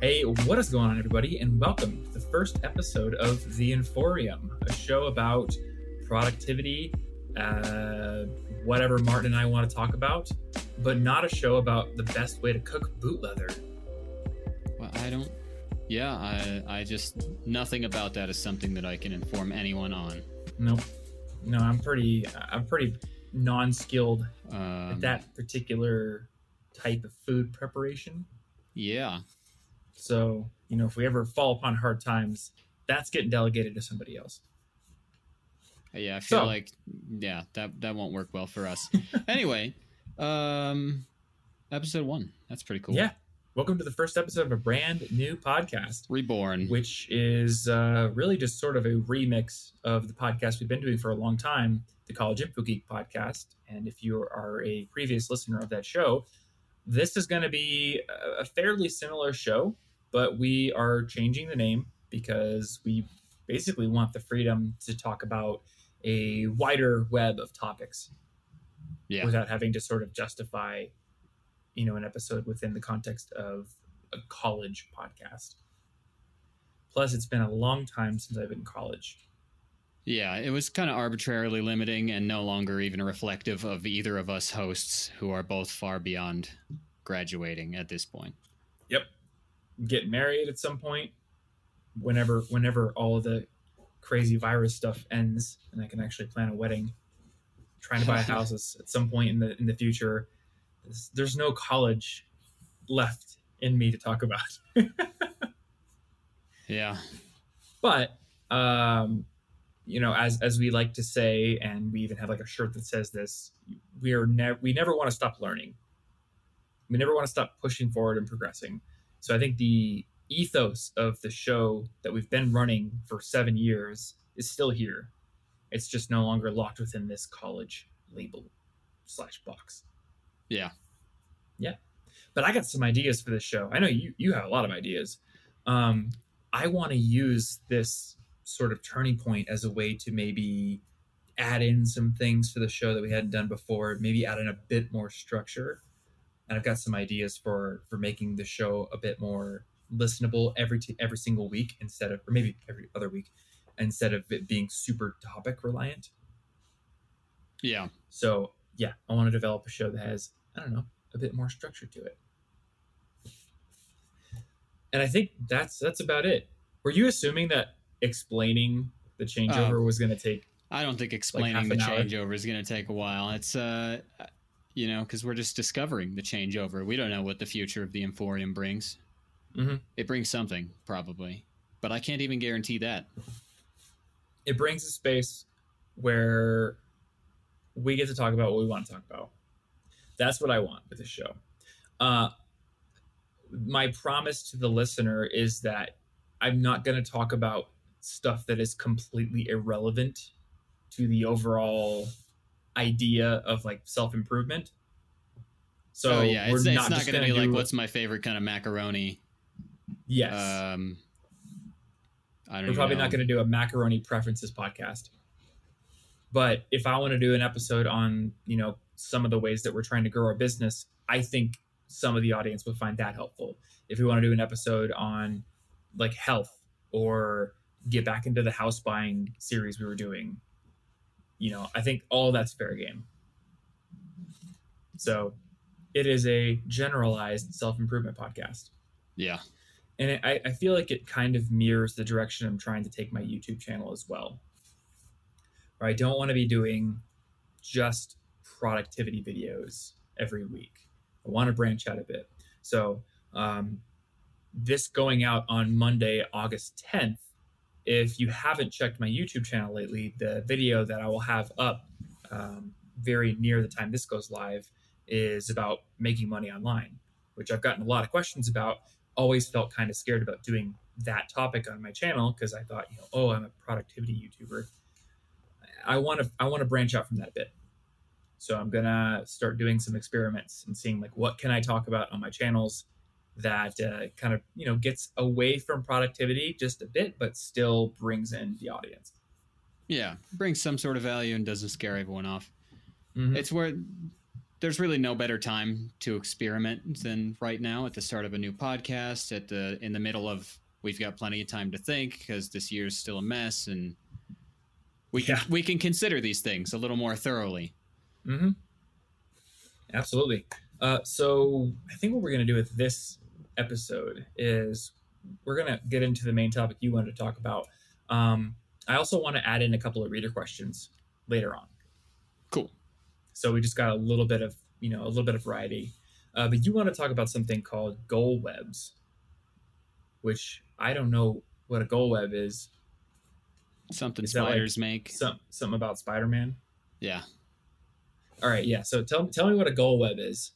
Hey, what is going on, everybody, and welcome to the first episode of The Inforium, a show about productivity, uh, whatever Martin and I want to talk about, but not a show about the best way to cook boot leather. Well, I don't. Yeah, I, I just nothing about that is something that I can inform anyone on. Nope. No, I'm pretty. I'm pretty non-skilled Um, at that particular type of food preparation. Yeah, So, you know, if we ever fall upon hard times, that's getting delegated to somebody else. yeah. I feel So- like yeah that that won't work well for us. anyway, um, episode one. That's pretty cool. Yeah. Welcome to the first episode of a brand new podcast, reborn. which is uh, really just sort of a remix of the podcast we've been doing for a long time, the College Info Geek podcast. And if you are a previous listener of that show, this is going to be a fairly similar show, but we are changing the name because we basically want the freedom to talk about a wider web of topics Yeah. without having to sort of justify you know an episode within the context of a college podcast plus it's been a long time since i've been in college Yeah, it was kind of arbitrarily limiting and no longer even reflective of either of us hosts who are both far beyond graduating at this point. Get married at some point whenever whenever all of the crazy virus stuff ends and i can actually plan a wedding trying to buy a house at some point in the in the future there's, there's no college left in me to talk about. Yeah. but um you know as as we like to say and we even have like a shirt that says this we are never we never want to stop learning. We never want to stop pushing forward and progressing so i think the ethos of the show that we've been running for seven years is still here it's just no longer locked within this college label slash box Yeah. Yeah. But I got some ideas for this show. I know you you have a lot of ideas. Um, I want to use this sort of turning point as a way to maybe add in some things for the show that we hadn't done before. Maybe add in a bit more structure. And I've got some ideas for for making the show a bit more listenable every t- every single week instead of or maybe every other week instead of it being super topic reliant. Yeah. So yeah, I want to develop a show that has I don't know a bit more structure to it. And I think that's that's about it. Were you assuming that explaining the changeover was going to take? I don't think explaining half the an hour. changeover is going to take a while. It's uh, you know, because we're just discovering the changeover. We don't know what the future of the Inforium brings. Mhm. It brings something probably, but I can't even guarantee that. It brings a space where we get to talk about what we want to talk about. That's what I want with this show. Uh, my promise to the listener is that I'm not going to talk about stuff that is completely irrelevant to the overall idea of like self improvement. So oh yeah, we're it's, not, it's not going to be like what's my favorite kind of macaroni. yes. Um, I don't. we're probably know. not going to do a macaroni preferences podcast. But if I want to do an episode on, you know, some of the ways that we're trying to grow our business, I think some of the audience would find that helpful. If we want to do an episode on like health or get back into the house buying series we were doing, you know, I think all that's fair game. So it is a generalized self improvement podcast Yeah. and it, I, I feel like it kind of mirrors the direction I'm trying to take my YouTube channel as well. Where I don't want to be doing just productivity videos every week. I want to branch out a bit. So, um, this going out on Monday, August 10th. If you haven't checked my YouTube channel lately, the video that I will have up um, very near the time this goes live is about making money online, which I've gotten a lot of questions about always felt kind of scared about doing that topic on my channel because I thought, you know, oh, I'm a productivity YouTuber. I want to I want to branch out from that a bit. So I'm gonna start doing some experiments and seeing like what can I talk about on my channels that uh, kind of you know gets away from productivity just a bit, but still brings in the audience. Yeah. Brings some sort of value and doesn't scare everyone off. Mhm. It's where there's really no better time to experiment than right now at the start of a new podcast at the in the middle of we've got plenty of time to think because this year's still a mess and we can we can consider these things a little more thoroughly Mm-hmm. Absolutely. Uh, so I think what we're going to do with this episode is we're going to get into the main topic you wanted to talk about. Um, I also want to add in a couple of reader questions later on. cool So we just got a little bit of you know a little bit of variety. Uh, but you want to talk about something called goal webs, which I don't know what a goal web is. something Is that like spiders make Some something about Spider Man. yeah All right, yeah. So tell tell me what a goal web is.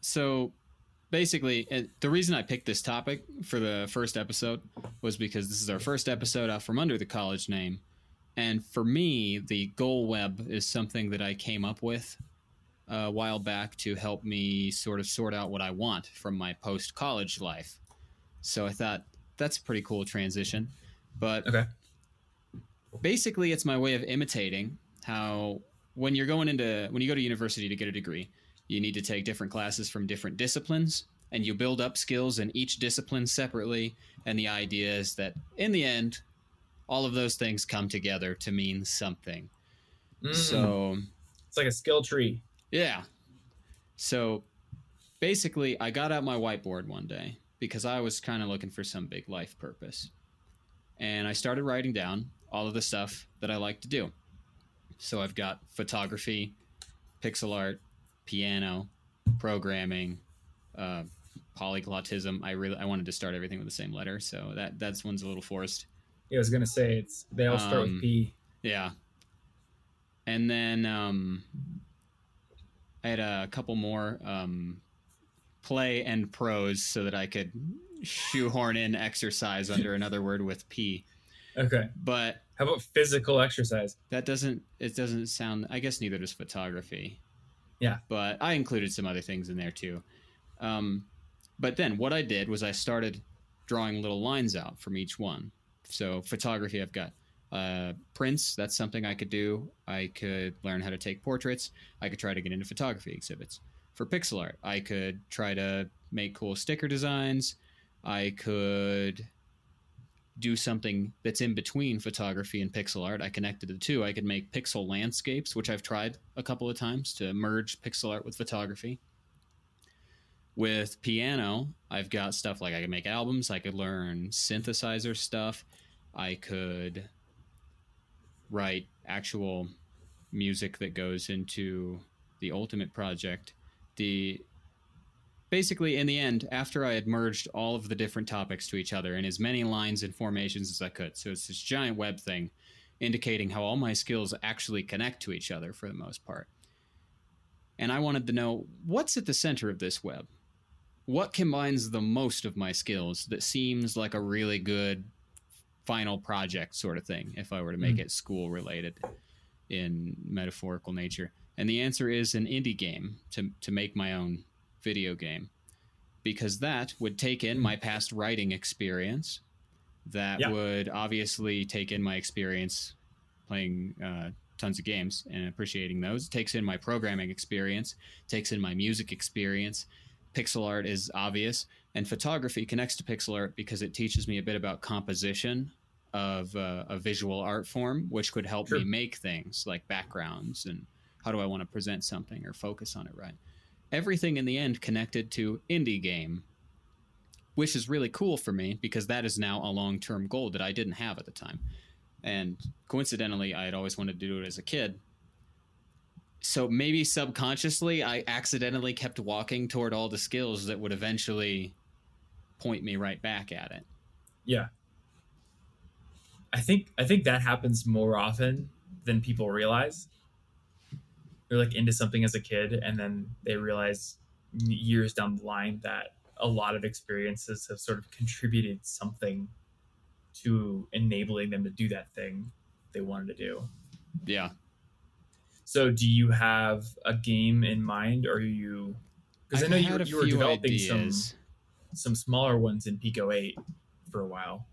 So basically, uh, the reason I picked this topic for the first episode was because this is our first episode out from under the college name. And for me, the goal web is something that I came up with a while back to help me sort of sort out what I want from my post college life. So I thought that's a pretty cool transition. But Okay. basically it's my way of imitating how when you're going into when you go to university to get a degree you need to take different classes from different disciplines and you build up skills in each discipline separately and the idea is that in the end all of those things come together to mean something Mm. so it's like a skill tree. yeah. So basically, I got out my whiteboard one day because I was kind of looking for some big life purpose. And I started writing down all of the stuff that I like to do. So I've got photography, pixel art, piano, programming, uh, polyglottism. I really I wanted to start everything with the same letter, so that that's one's a little forced. Yeah, I was gonna say it's they all start Um, with P. Yeah. And then um, I had a couple more um, play and prose so that I could shoehorn in exercise under another word with P. Okay. But How about physical exercise? that doesn't it doesn't sound I guess neither does photography. Yeah. But I included some other things in there too. Um, but then what I did was I started drawing little lines out from each one. So photography I've got uh, prints, that's something I could do. I could learn how to take portraits. I could try to get into photography exhibits. For pixel art, I could try to make cool sticker designs. I could do something that's in between photography and pixel art. I connected the two. I could make pixel landscapes, which I've tried a couple of times to merge pixel art with photography. With piano, I've got stuff like I could make albums, I could learn synthesizer stuff, I could write actual music that goes into the ultimate project. The basically in the end after i had merged all of the different topics to each other in as many lines and formations as i could. So it's this giant web thing indicating how all my skills actually connect to each other for the most part. And i wanted to know what's at the center of this web? What combines the most of my skills that seems like a really good final project sort of thing if i were to make Mm. it school related in metaphorical nature? And the answer is an indie game to, to make my own video game because that would take in my past writing experience. That Yeah. would obviously take in my experience playing uh, tons of games and appreciating those. It takes in my programming experience takes in my music experience. Pixel art is obvious and photography connects to pixel art because it teaches me a bit about composition of uh, a visual art form which could help me make things like backgrounds and how do i want to present something or focus on it right everything in the end connected to indie game which is really cool for me because that is now a long-term goal that i didn't have at the time and coincidentally i had always wanted to do it as a kid so maybe subconsciously i accidentally kept walking toward all the skills that would eventually point me right back at it Yeah. I think I think that happens more often than people realize. They're like into something as a kid and then they realize years down the line that a lot of experiences have sort of contributed something to enabling them to do that thing they wanted to do. yeah So, do you have a game in mind, or are you? Because I know you, were- you were developing some some smaller ones in Pico Eight for a while.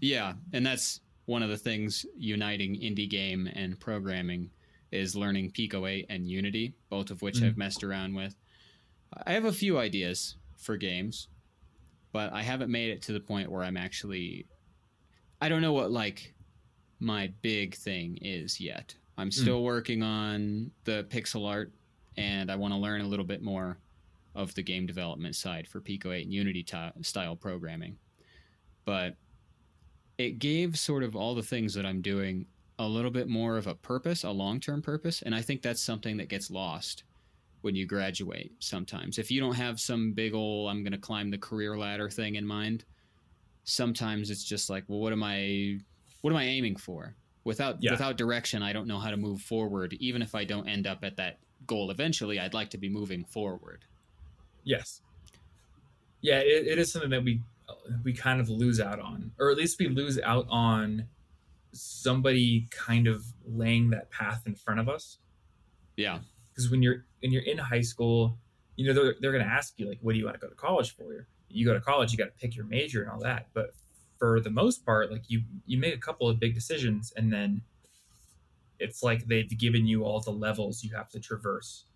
Yeah, and that's one of the things uniting indie game and programming is learning Pico 8 and Unity, both of which Mm. I've messed around with. I have a few ideas for games, but I haven't made it to the point where I'm actually. I don't know what like my big thing is yet. I'm still working on the pixel art, and I want to learn a little bit more of the game development side for Pico 8 and Unity ti style programming. But it gave sort of all the things that I'm doing a little bit more of a purpose, a long term purpose. And I think that's something that gets lost when you graduate sometimes. If you don't have some big ol' I'm going to climb the career ladder thing in mind, sometimes it's just like, well, what am I what am I aiming for? Without Yeah. without direction, I don't know how to move forward. Even if I don't end up at that goal eventually, I'd like to be moving forward. Yes. Yeah, it, it is something that we we kind of lose out on, or at least we lose out on somebody kind of laying that path in front of us. Yeah. Because when you're when you're in high school, you know they're they're going to ask you like, what do you want to go to college for? You go to college, you got to pick your major and all that. But for the most part, like you you make a couple of big decisions, and then it's like they've given you all the levels you have to traverse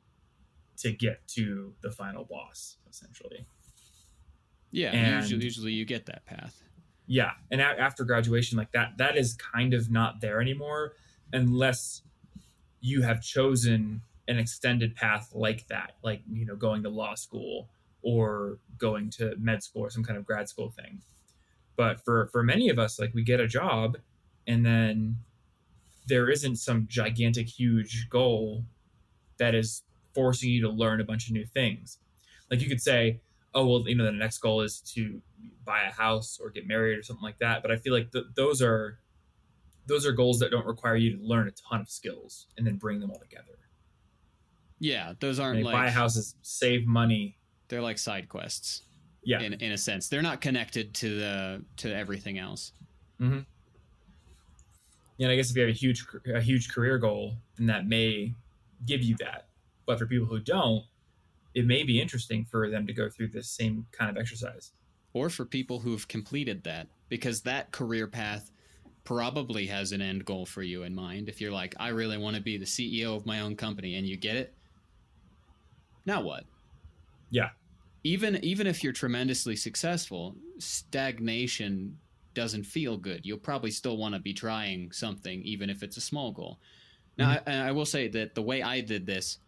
to get to the final boss, essentially. Yeah. And- usually usually you get that path. Yeah and a- after graduation like that that is kind of not there anymore unless you have chosen an extended path like that like you know going to law school or going to med school or some kind of grad school thing. But for for many of us like we get a job and then there isn't some gigantic huge goal that is forcing you to learn a bunch of new things. Like you could say oh well you know the next goal is to buy a house or get married or something like that but i feel like th- those are those are goals that don't require you to learn a ton of skills and then bring them all together Yeah, those aren't like, like buy houses save money they're like side quests. yeah in in a sense. They're not connected to the to everything else. mm-hmm and i guess if you have a huge a huge career goal then that may give you that but for people who don't it may be interesting for them to go through this same kind of exercise Or for people who've completed that because that career path probably has an end goal for you in mind. If you're like, I really want to be the CEO of my own company and you get it, now what? Yeah. Even even if you're tremendously successful, stagnation doesn't feel good. You'll probably still want to be trying something, even if it's a small goal. Now, mm-hmm. I, I will say that the way I did this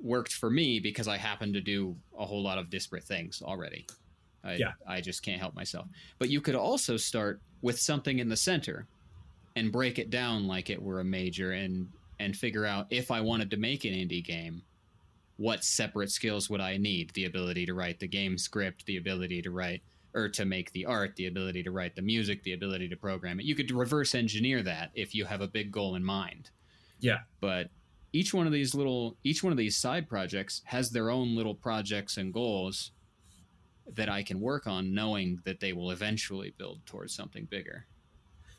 worked for me because I happened to do a whole lot of disparate things already. I, Yeah. I just can't help myself. But you could also start with something in the center and break it down like it were a major and and figure out if I wanted to make an indie game, what separate skills would I need? The ability to write the game script, the ability to write or to make the art, the ability to write the music, the ability to program it. You could reverse engineer that if you have a big goal in mind. Yeah. But each one of these little each one of these side projects has their own little projects and goals that I can work on knowing that they will eventually build towards something bigger.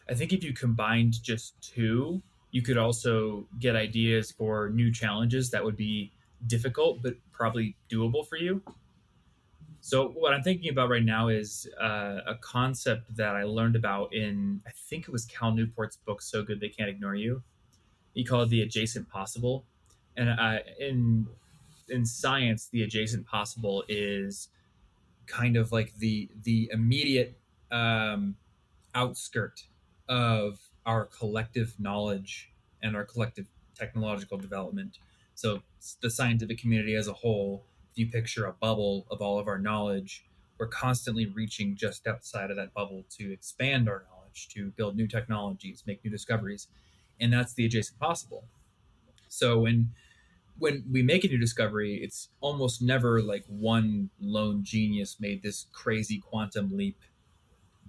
I think if you combined just two, you could also get ideas for new challenges that would be difficult but probably doable for you. So what I'm thinking about right now is uh, a concept that I learned about in I think it was Cal Newport's book "So Good They Can't Ignore You." He called it the adjacent possible, and uh, in in science, the adjacent possible is kind of like the the immediate um, outskirt of our collective knowledge and our collective technological development. So the scientific community as a whole, if you picture a bubble of all of our knowledge, we're constantly reaching just outside of that bubble to expand our knowledge, to build new technologies, make new discoveries, and that's the adjacent possible. So when when we make a new discovery, it's almost never like one lone genius made this crazy quantum leap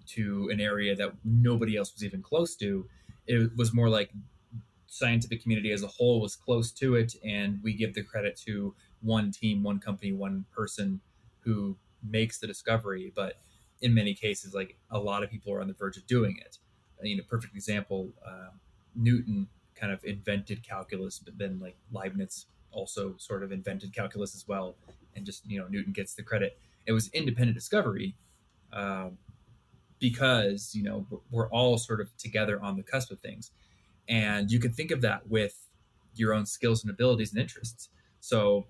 to an area that nobody else was even close to. It was more like scientific community as a whole was close to it, and we give the credit to one team, one company, one person who makes the discovery. But in many cases, like a lot of people are on the verge of doing it. You know, perfect example: uh, Newton kind of invented calculus, but then like Leibniz also sort of invented calculus as well, and just you know Newton gets the credit. It was independent discovery. Um, because you know we're all sort of together on the cusp of things and you can think of that with your own skills and abilities and interests. So,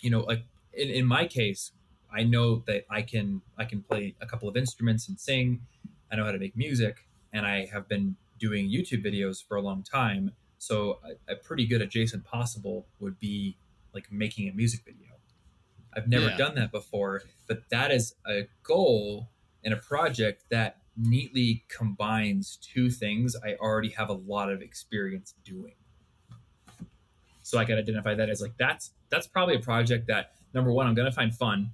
you know, like in, in my case, I know that I can I can play a couple of instruments and sing. I know how to make music, and I have been doing YouTube videos for a long time. So a, a pretty good adjacent possible would be like making a music video. I've never Yeah. done that before, but that is a goal in a project that neatly combines two things I already have a lot of experience doing. So I can identify that as like that's that's probably a project that number one I'm going to find fun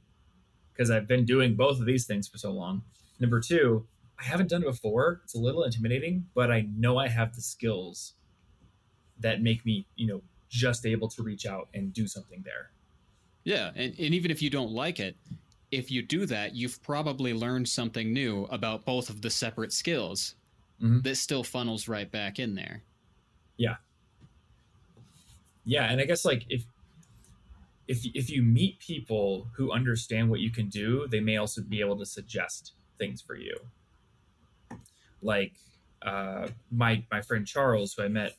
because I've been doing both of these things for so long. Number two, I haven't done it before. It's a little intimidating, but I know I have the skills that make me, you know, just able to reach out and do something there. Yeah, and, and even if you don't like it, if you do that, you've probably learned something new about both of the separate skills Mhm. that still funnels right back in there. Yeah. Yeah and i guess like if if if you meet people who understand what you can do they may also be able to suggest things for you like uh my my friend charles who i met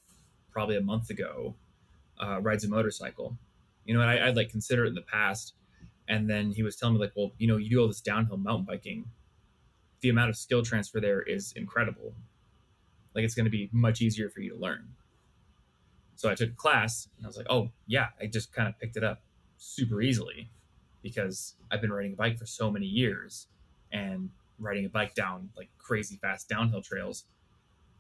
probably a month ago uh rides a motorcycle. You know and I, i'd like consider it in the past. And then he was telling me like well you know you do all this downhill mountain biking. The amount of skill transfer there is incredible. Like it's going to be much easier for you to learn. So I took a class and I was like, oh, yeah, I just kind of picked it up super easily because I've been riding a bike for so many years and riding a bike down like crazy fast downhill trails.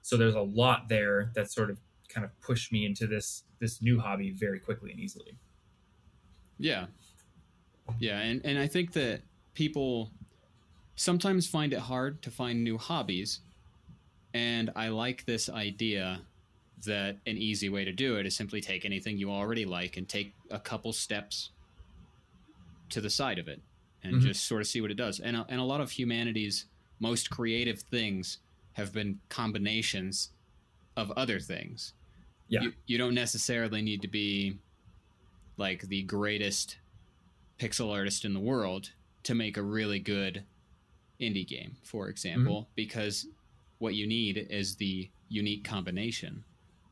So there's a lot there that sort of kind of pushed me into this this new hobby very quickly and easily. Yeah. Yeah, and, and I think that people sometimes find it hard to find new hobbies. And I like this idea that an easy way to do it is simply take anything you already like and take a couple steps to the side of it and Mhm. just sort of see what it does. And a, and a lot of humanity's most creative things have been combinations of other things. Yeah. You, you don't necessarily need to be like the greatest pixel artist in the world to make a really good indie game, for example, mm-hmm. because what you need is the unique combination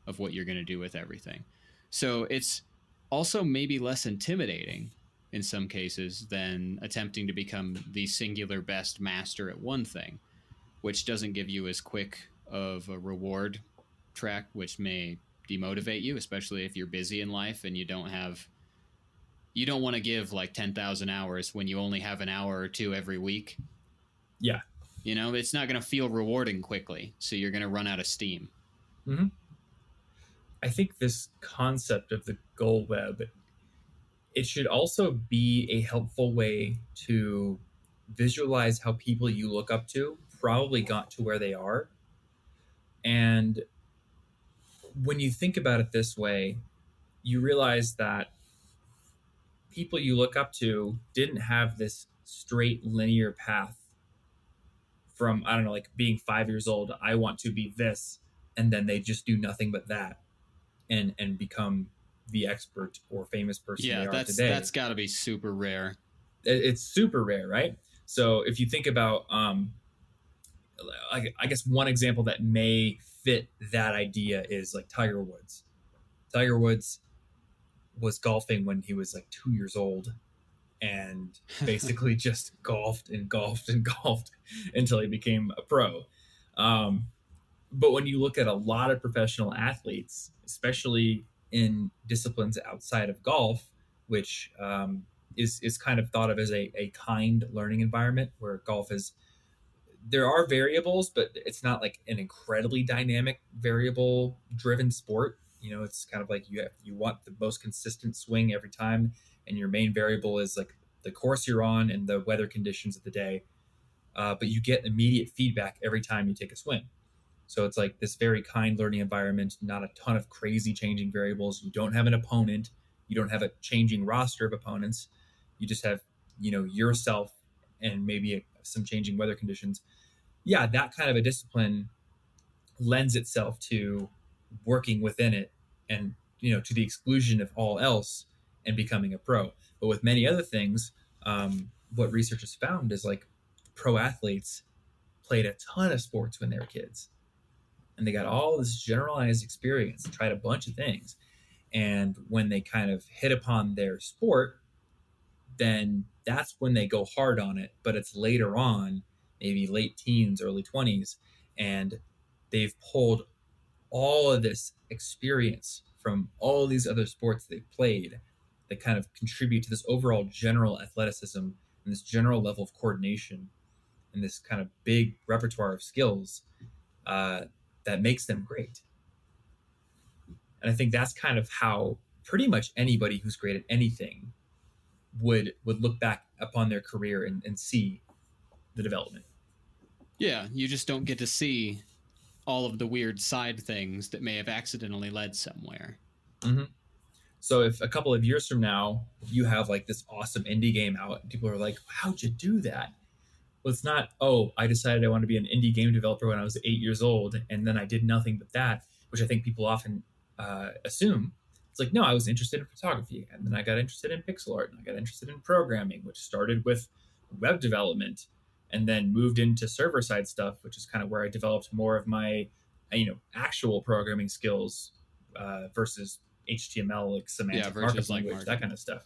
of what you're going to do with everything. So it's also maybe less intimidating in some cases than attempting to become the singular best master at one thing, which doesn't give you as quick of a reward track, which may demotivate you, especially if you're busy in life and you don't have you don't want to give like 10,000 hours when you only have an hour or two every week. Yeah. You know, it's not going to feel rewarding quickly, so you're going to run out of steam. Mm-hmm. I think this concept of the goal web it should also be a helpful way to visualize how people you look up to probably got to where they are. And when you think about it this way, you realize that people you look up to didn't have this straight linear path from, I don't know, like being five years old, I want to be this, and then they just do nothing but that and and become the expert or famous person they Yeah, are that's today that's got to be super rare. it- it's super rare, right? So if you think about, um, I, I guess one example that may fit that idea is like Tiger Woods. Tiger Woods was golfing when he was like two years old, and basically just golfed and golfed and golfed until he became a pro. Um, but when you look at a lot of professional athletes, especially in disciplines outside of golf, which um, is is kind of thought of as a, a kind learning environment where golf is there are variables but it's not like an incredibly dynamic variable driven sport. You know it's kind of like you have you want the most consistent swing every time and your main variable is like the course you're on and the weather conditions of the day. Uh, but you get immediate feedback every time you take a swing. So it's like this very kind learning environment not a ton of crazy changing variables. You don't have an opponent. You don't have a changing roster of opponents. You just have you know yourself and maybe a, some changing weather conditions yeah that kind of a discipline lends itself to working within it and you know to the exclusion of all else and becoming a pro. But with many other things um, what research has found is like pro athletes played a ton of sports when they were kids. And they got all this generalized experience tried a bunch of things. And when they kind of hit upon their sport, then that's when they go hard on it. But it's later on, maybe late teens, early 20s, and they've pulled all of this experience from all these other sports they've played that kind of contribute to this overall general athleticism and this general level of coordination and this kind of big repertoire of skills uh, that makes them great. And I think that's kind of how pretty much anybody who's great at anything would would look back upon their career and, and see the development. Yeah, you just don't get to see all of the weird side things that may have accidentally led somewhere. Mm-hmm. So if a couple of years from now you have like this awesome indie game out, and people are like, "How'd you do that?" Well, it's not. Oh, I decided I want to be an indie game developer when I was eight years old, and then I did nothing but that, which I think people often uh, assume. It's like, no, I was interested in photography, and then I got interested in pixel art, and I got interested in programming, which started with web development, and then moved into server side stuff, which is kind of where I developed more of my, you know, actual programming skills uh, versus HTML, like semantic Yeah, markup language, markup. that kind of stuff.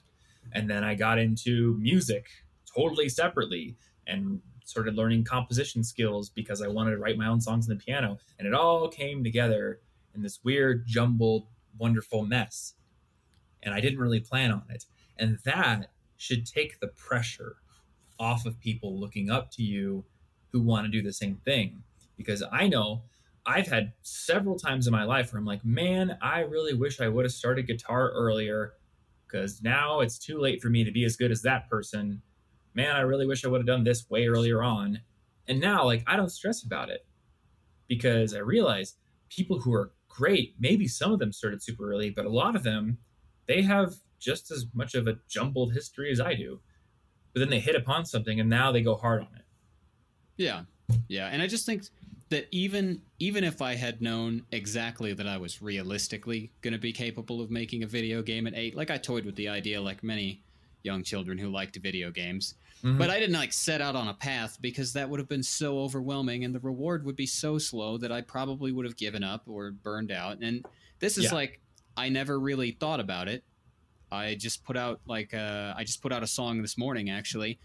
And then I got into music totally separately and started learning composition skills because I wanted to write my own songs on the piano. And it all came together in this weird, jumbled, wonderful mess. And I didn't really plan on it. And that should take the pressure off of people looking up to you who want to do the same thing. Because I know I've had several times in my life where I'm like, man, I really wish I would have started guitar earlier because now it's too late for me to be as good as that person. Man, I really wish I would have done this way earlier on. And now, like, I don't stress about it because I realize people who are great, maybe some of them started super early, but a lot of them, they have just as much of a jumbled history as I do. But then they hit upon something and now they go hard on it. Yeah, yeah, and I just think that even even if I had known exactly that I was realistically going to be capable of making a video game at eight, like I toyed with the idea, like many young children who liked video games, Mhm. but I didn't like set out on a path because that would have been so overwhelming, and the reward would be so slow that I probably would have given up or burned out. And this is Yeah. like I never really thought about it. I just put out like uh, I just put out a song this morning actually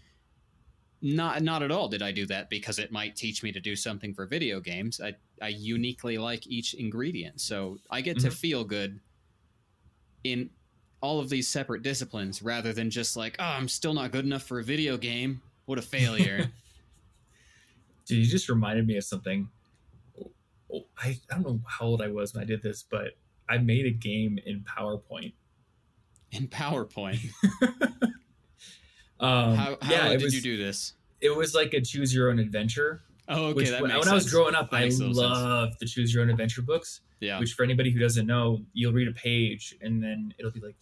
not not at all did I do that because it might teach me to do something for video games. I I uniquely like each ingredient, so I get to Mhm. feel good in all of these separate disciplines rather than just like, oh, I'm still not good enough for a video game. What a failure! Dude, you just reminded me of something. Oh, I, I don't know how old I was when I did this, but I made a game in PowerPoint. in PowerPoint, Um, how, how yeah, did was, you do this? It was like a choose your own adventure. Oh, okay, which that when, when I was growing up, I sense. loved the choose your own adventure books. Yeah, Which, for anybody who doesn't know, you'll read a page and then it'll be like,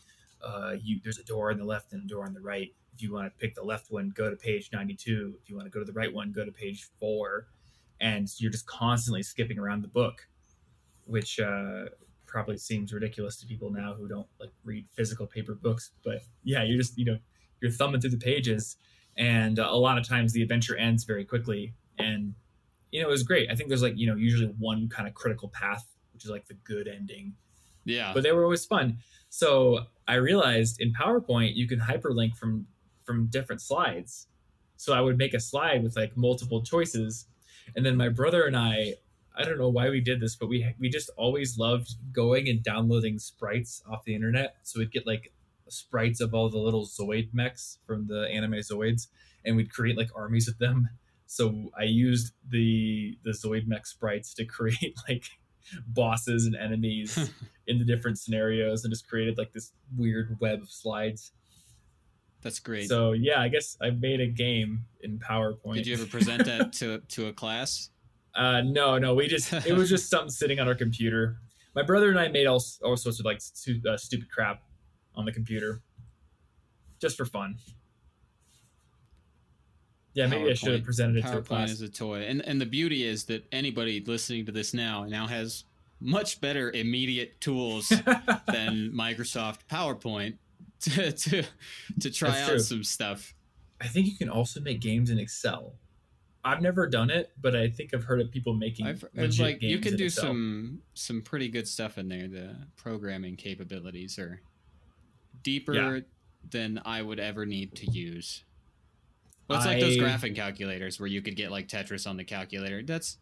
uh, you there's a door on the left and a door on the right. If you want to pick the left one, go to page 92. If you want to go to the right one, go to page four. And you're just constantly skipping around the book, which uh, probably seems ridiculous to people now who don't like read physical paper books. But yeah, you're just you know you're thumbing through the pages, and uh, a lot of times the adventure ends very quickly. And you know it was great. I think there's like you know usually one kind of critical path, which is like the good ending yeah, but they were always fun. So I realized in PowerPoint you can hyperlink from from different slides. So I would make a slide with like multiple choices, and then my brother and I, I don't know why we did this, but we we just always loved going and downloading sprites off the internet. So we'd get like sprites of all the little Zoid mechs from the anime Zoids, and we'd create like armies of them. So I used the the Zoid mech sprites to create like bosses and enemies in the different scenarios and just created like this weird web of slides. that's great. So yeah, I guess I made a game in PowerPoint. Did you ever present that to to a class? Uh, no, no, we just it was just something sitting on our computer. My brother and I made all all sorts of like stu- uh, stupid crap on the computer, just for fun. Yeah, maybe I should have presented it to a PowerPoint class. is a toy, and and the beauty is that anybody listening to this now now has much better immediate tools than Microsoft PowerPoint to to to try That's out true. some stuff. I think you can also make games in Excel. I've never done it, but I think I've heard of people making. I've, legit like you can do Excel. some some pretty good stuff in there. The programming capabilities are deeper Yeah. than I would ever need to use. Well, it's like those graphing calculators where you could get like Tetris on the calculator. That's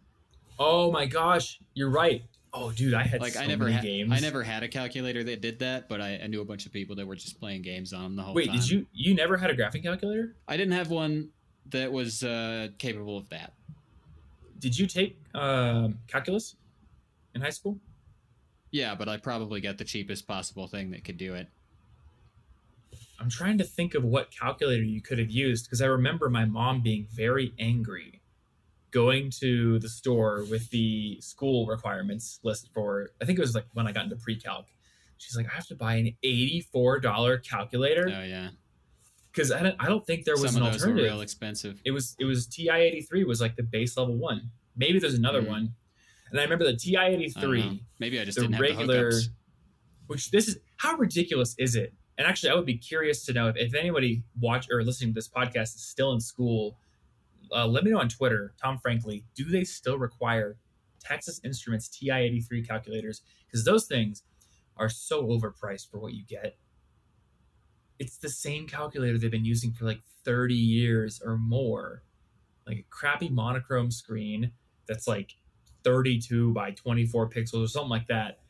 Oh my gosh, you're right. Oh, dude, I had like so I never many had games. I never had a calculator that did that, but I, I knew a bunch of people that were just playing games on them the whole Wait, time. did you? You never had a graphing calculator? I didn't have one that was uh, capable of that. Did you take um, calculus in high school? Yeah, but I probably got the cheapest possible thing that could do it. I'm trying to think of what calculator you could have used because I remember my mom being very angry going to the store with the school requirements list for I think it was like when I got into pre-calc. She's like, I have to buy an $84 calculator Oh yeah, because I don't I don't think there was some an of those were alternative. real expensive. it was it was TI eighty three was like the base level one. Maybe there's another Mm. one, and I remember the TI eighty I don't know. three, Maybe I just the didn't regular- have the hookups. which this is how ridiculous is it? And actually, I would be curious to know if, if anybody watch or listening to this podcast is still in school. Uh, let me know on Twitter, Tom Frankly. Do they still require Texas Instruments TI eighty three calculators? Because those things are so overpriced for what you get. It's the same calculator they've been using for like 30 years or more. Like a crappy monochrome screen that's like 32 by 24 pixels or something like that.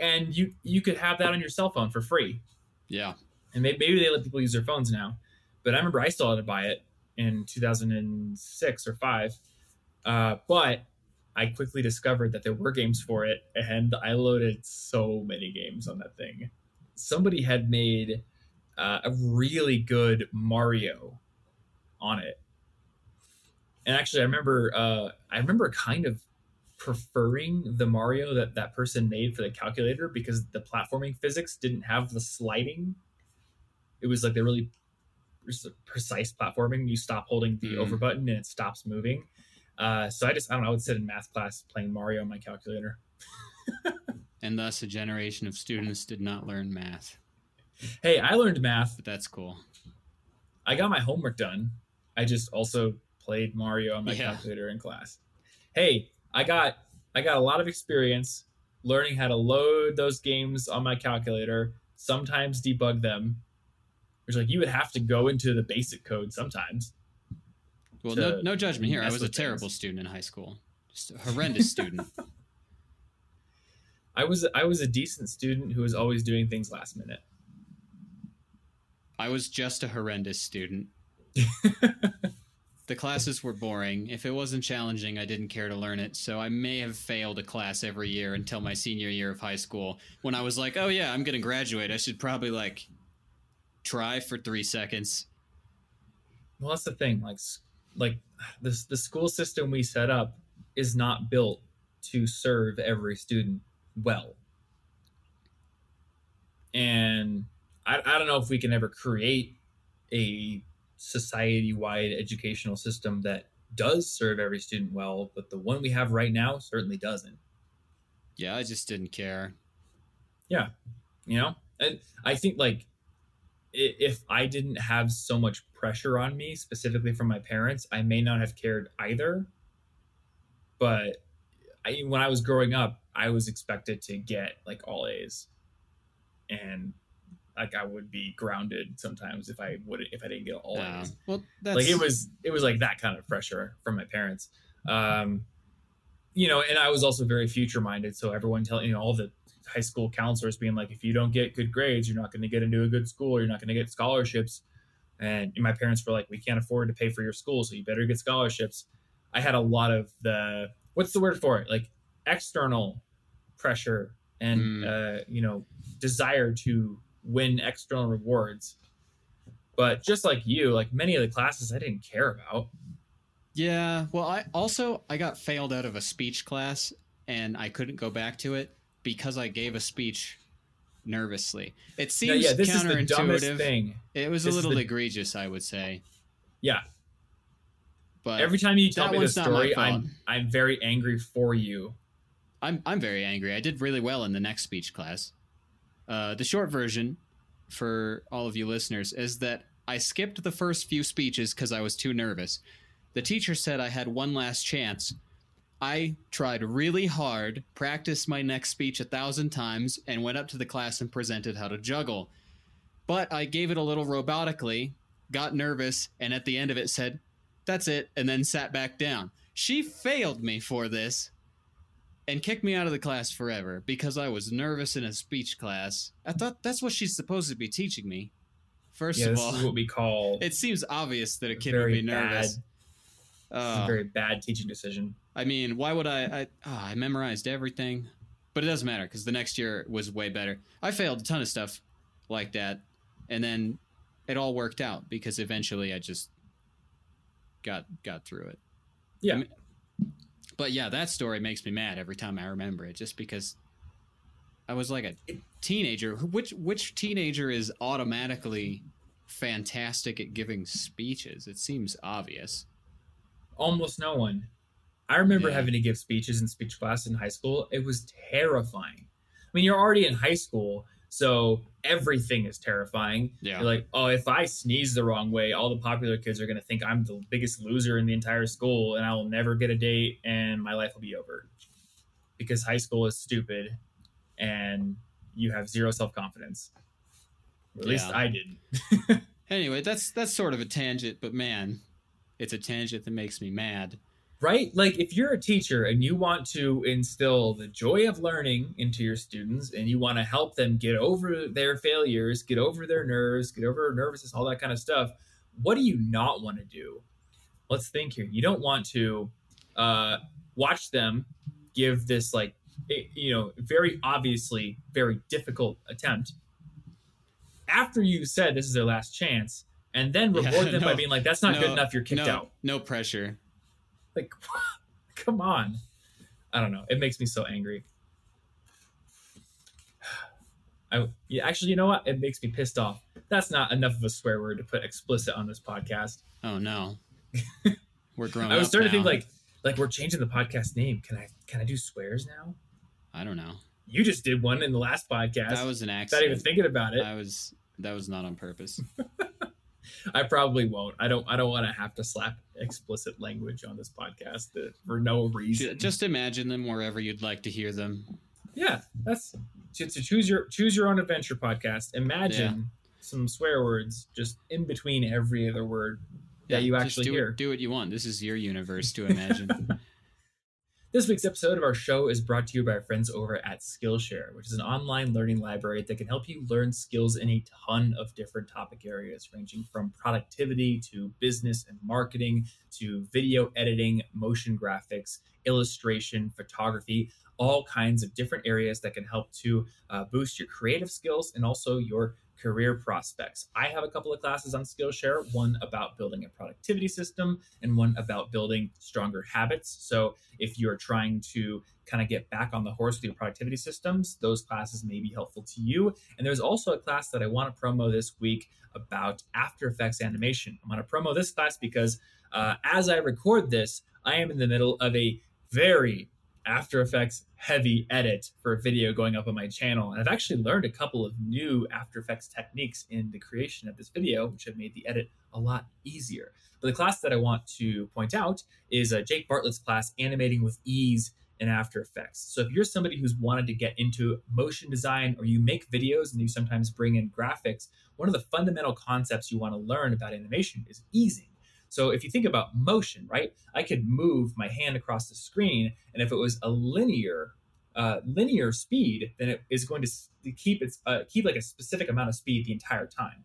And you you could have that on your cell phone for free. Yeah, And maybe, maybe they let people use their phones now. But I remember I still had to buy it in 2006 or 5. Uh, but I quickly discovered that there were games for it, and I loaded so many games on that thing. Somebody had made uh, a really good Mario on it, and actually, I remember uh, I remember kind of preferring the Mario that that person made for the calculator because the platforming physics didn't have the sliding. It was like the really precise platforming. You stop holding the Mm. over button and it stops moving. Uh, so I just I don't know. I would sit in math class playing Mario on my calculator. and thus a generation of students did not learn math. Hey, I learned math. But that's cool. I got my homework done. I just also played Mario on my Yeah. calculator in class. Hey, I got I got a lot of experience learning how to load those games on my calculator, sometimes debug them. Which like you would have to go into the basic code sometimes. Well, no, no judgment here. I was a terrible things. student in high school, just a horrendous student. I was I was a decent student who was always doing things last minute. I was just a horrendous student. the classes were boring. If it wasn't challenging, I didn't care to learn it. So I may have failed a class every year until my senior year of high school when I was like, "Oh yeah, I'm going to graduate. I should probably like try for 3 seconds." Well, that's the thing. Like, like this, the school system we set up is not built to serve every student well. And I, I don't know if we can ever create a society-wide educational system that does serve every student well, but the one we have right now certainly doesn't. Yeah, I just didn't care. Yeah. You know and i think like if i didn't have so much pressure on me specifically from my parents i may not have cared either but I, when i was growing up i was expected to get like all a's and like i would be grounded sometimes if i would if i didn't get all Uh, a's. Well, that's like it was it was like that kind of pressure from my parents. Um you know and i was also very future minded so everyone telling you know all the high school counselors being like if you don't get good grades you're not going to get into a good school you're not going to get scholarships. And my parents were like we can't afford to pay for your school so you better get scholarships. I had a lot of the what's the word for it? Like external pressure and Mm. uh you know desire to win external rewards but just like you like many of the classes i didn't care about Yeah, well, I also I got failed out of a speech class and I couldn't go back to it because I gave a speech nervously. It seems yeah this is the dumbest counterintuitive. thing It was a This is little the- egregious, I would say. yeah But every time you tell me the one's not my story i'm i'm very angry for you I'm I'm very angry. I did really well in the next speech class. Uh, the short version for all of you listeners is that I skipped the first few speeches because I was too nervous. The teacher said I had one last chance. I tried really hard, practiced my next speech a thousand times, and went up to the class and presented how to juggle. But I gave it a little robotically, got nervous, and at the end of it said, That's it, and then sat back down. She failed me for this and kicked me out of the class forever because I was nervous in a speech class. I thought that's what she's supposed to be teaching me. First yeah, of this all, is what we call it seems obvious that a kid would be nervous. bad, Uh, a very bad teaching decision. I mean, why would I? I, oh, I memorized everything, but it doesn't matter because the next year was way better. I failed a ton of stuff like that, and then it all worked out because eventually I just got got through it. Yeah. I mean- but yeah, that story makes me mad every time I remember it, just because I was like a teenager. Which which teenager is automatically fantastic at giving speeches? It seems obvious. Almost no one. I remember Yeah. having to give speeches in speech class in high school. It was terrifying. I mean, you're already in high school, so everything is terrifying. Yeah. You're like, oh, if I sneeze the wrong way, all the popular kids are going to think I'm the biggest loser in the entire school and I will never get a date and my life will be over. Because high school is stupid and you have zero self confidence. At least I didn't. Anyway, that's that's sort of a tangent, but man, it's a tangent that makes me mad. Right? Like if you're a teacher and you want to instill the joy of learning into your students and you want to help them get over their failures, get over their nerves, get over nervousness, all that kind of stuff, what do you not want to do? Let's think here. You don't want to uh, watch them give this like eh, you know very obviously very difficult attempt after you said this is their last chance and then Yeah, reward them by being like that's not good enough you're kicked no, out No pressure. Like, come on. I don't know. It makes me so angry. I yeah, actually, you know what? It makes me pissed off. That's not enough of a swear word to put explicit on this podcast. Oh no. We're grown. I was starting to think like, like we're changing the podcast name. Can I can I do swears now? I don't know. You just did one in the last podcast. That was an accident. not even thinking about it. I was that was not on purpose. I probably won't. I don't. I don't want to have to slap explicit language on this podcast for no reason. Just imagine them wherever you'd like to hear them. yeah that's to, to choose your choose your own adventure podcast imagine some swear words just in between every other word that you actually do hear It, do what you want. This is your universe to imagine. this week's episode of our show is brought to you by our friends over at skillshare which is an online learning library that can help you learn skills in a ton of different topic areas ranging from productivity to business and marketing to video editing motion graphics illustration photography all kinds of different areas that can help to uh, boost your creative skills and also your career prospects. I have a couple of classes on Skillshare, one about building a productivity system and one about building stronger habits. So if you're trying to kind of get back on the horse with your productivity systems, those classes may be helpful to you. And there's also a class that I want to promo this week about After Effects animation. I'm going to promo this class because uh, as I record this, I am in the middle of a very after Effects heavy edit for a video going up on my channel. And I've actually learned a couple of new After Effects techniques in the creation of this video, which have made the edit a lot easier. But the class that I want to point out is uh, Jake Bartlett's class, Animating with Ease in After Effects. So if you're somebody who's wanted to get into motion design or you make videos and you sometimes bring in graphics, one of the fundamental concepts you want to learn about animation is easing. So if you think about motion, right? I could move my hand across the screen, and if it was a linear uh, linear speed, then it is going to keep its uh, keep like a specific amount of speed the entire time,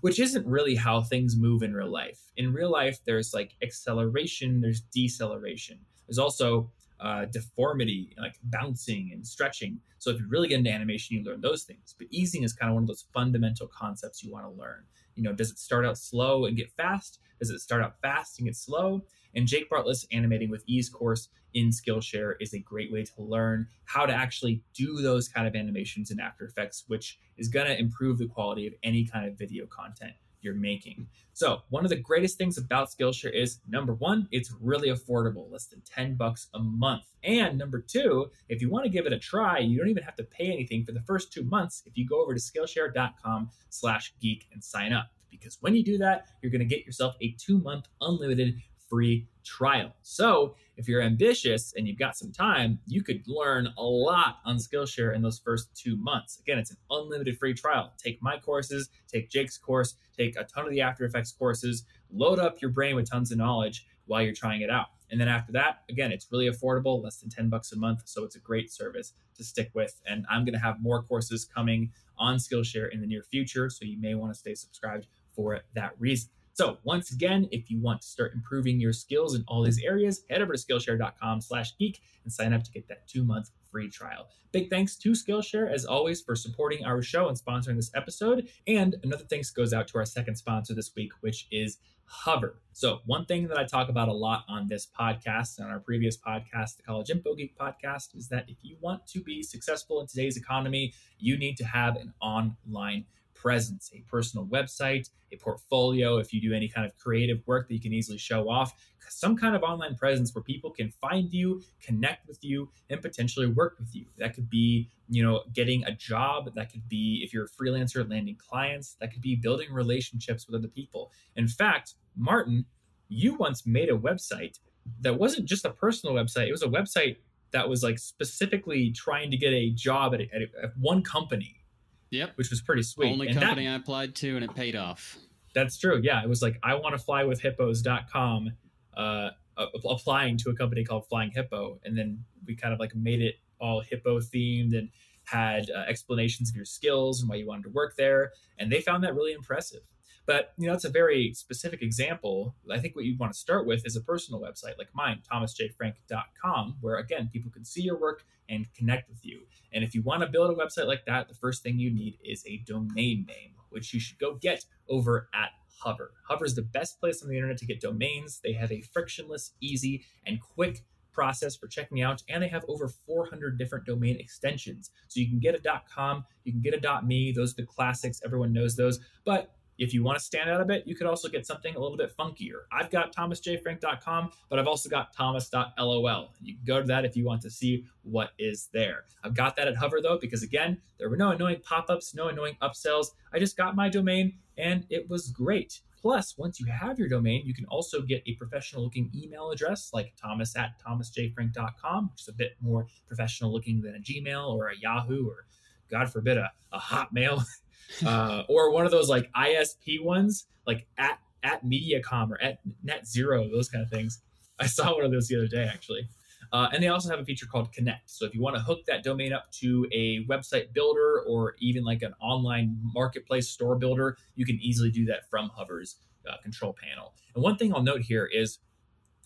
which isn't really how things move in real life. In real life, there's like acceleration, there's deceleration, there's also uh, deformity, like bouncing and stretching. So if you really get into animation, you learn those things. But easing is kind of one of those fundamental concepts you want to learn. You know, does it start out slow and get fast? Does it start out fast and get slow? And Jake Bartlett's Animating with Ease course in Skillshare is a great way to learn how to actually do those kind of animations in After Effects, which is going to improve the quality of any kind of video content you're making. So, one of the greatest things about Skillshare is number one, it's really affordable, less than 10 bucks a month. And number two, if you want to give it a try, you don't even have to pay anything for the first two months if you go over to skillshare.com slash geek and sign up. Because when you do that, you're going to get yourself a two month unlimited free trial. So if you're ambitious and you've got some time, you could learn a lot on Skillshare in those first two months. Again, it's an unlimited free trial. Take my courses, take Jake's course, take a ton of the After Effects courses, load up your brain with tons of knowledge while you're trying it out. And then after that, again, it's really affordable, less than 10 bucks a month. So it's a great service to stick with. And I'm going to have more courses coming on Skillshare in the near future. So you may want to stay subscribed for that reason. So once again, if you want to start improving your skills in all these areas, head over to Skillshare.com slash geek and sign up to get that two month free trial. Big thanks to Skillshare, as always, for supporting our show and sponsoring this episode. And another thanks goes out to our second sponsor this week, which is Hover. So, one thing that I talk about a lot on this podcast and on our previous podcast, the College Info Geek podcast, is that if you want to be successful in today's economy, you need to have an online presence, a personal website, a portfolio, if you do any kind of creative work that you can easily show off, some kind of online presence where people can find you, connect with you, and potentially work with you. That could be, you know, getting a job, that could be if you're a freelancer landing clients, that could be building relationships with other people. In fact, Martin, you once made a website that wasn't just a personal website, it was a website that was like specifically trying to get a job at, a, at one company Yep. Which was pretty sweet. Only and company that, I applied to and it paid off. That's true. Yeah. It was like, I want to fly with hippos.com, uh, applying to a company called Flying Hippo. And then we kind of like made it all hippo themed and had uh, explanations of your skills and why you wanted to work there. And they found that really impressive. But you know, it's a very specific example. I think what you want to start with is a personal website like mine, thomasjfrank.com, where again, people can see your work and connect with you. And if you want to build a website like that, the first thing you need is a domain name, which you should go get over at Hover. Hover is the best place on the internet to get domains. They have a frictionless, easy, and quick process for checking out, and they have over 400 different domain extensions. So you can get a .com, you can get a .me. Those are the classics. Everyone knows those. But if you want to stand out a bit, you could also get something a little bit funkier. I've got thomasjfrank.com, but I've also got thomas.lol. You can go to that if you want to see what is there. I've got that at Hover though, because again, there were no annoying pop ups, no annoying upsells. I just got my domain and it was great. Plus, once you have your domain, you can also get a professional looking email address like thomas at thomasjfrank.com, which is a bit more professional looking than a Gmail or a Yahoo or, God forbid, a, a Hotmail. uh, or one of those like ISP ones, like at at MediaCom or at Net Zero, those kind of things. I saw one of those the other day actually. Uh, and they also have a feature called Connect. So if you want to hook that domain up to a website builder or even like an online marketplace store builder, you can easily do that from Hover's uh, control panel. And one thing I'll note here is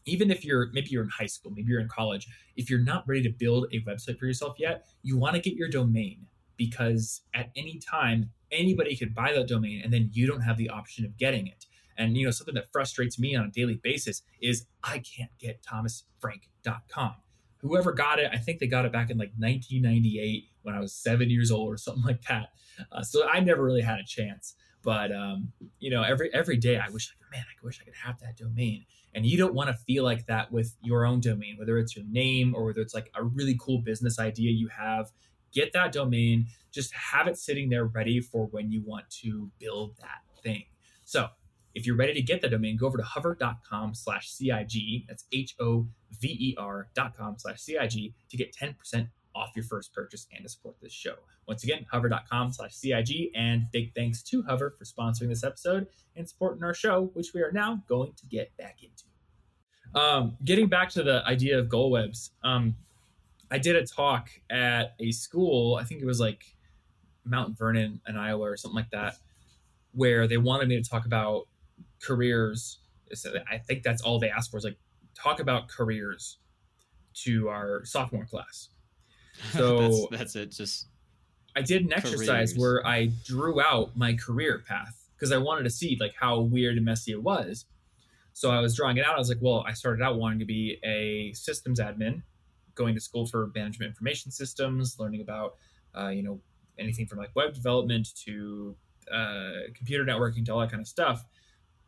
even if you're maybe you're in high school, maybe you're in college, if you're not ready to build a website for yourself yet, you want to get your domain because at any time anybody could buy that domain and then you don't have the option of getting it. And you know, something that frustrates me on a daily basis is I can't get thomasfrank.com. Whoever got it, I think they got it back in like 1998 when I was seven years old or something like that. Uh, so I never really had a chance. But um, you know, every every day I wish, like, man, I wish I could have that domain. And you don't want to feel like that with your own domain, whether it's your name or whether it's like a really cool business idea you have get that domain, just have it sitting there ready for when you want to build that thing. So if you're ready to get the domain, go over to hover.com slash CIG. That's H O V E R dot com slash CIG to get 10% off your first purchase and to support this show. Once again, hover.com slash CIG. And big thanks to Hover for sponsoring this episode and supporting our show, which we are now going to get back into. Um, getting back to the idea of goal webs, um, I did a talk at a school. I think it was like Mount Vernon in Iowa or something like that, where they wanted me to talk about careers. I think that's all they asked for is like talk about careers to our sophomore class. So that's, that's, it. Just I did an exercise careers. where I drew out my career path because I wanted to see like how weird and messy it was. So I was drawing it out. I was like, well, I started out wanting to be a systems admin going to school for management information systems, learning about, uh, you know, anything from like web development to uh, computer networking to all that kind of stuff.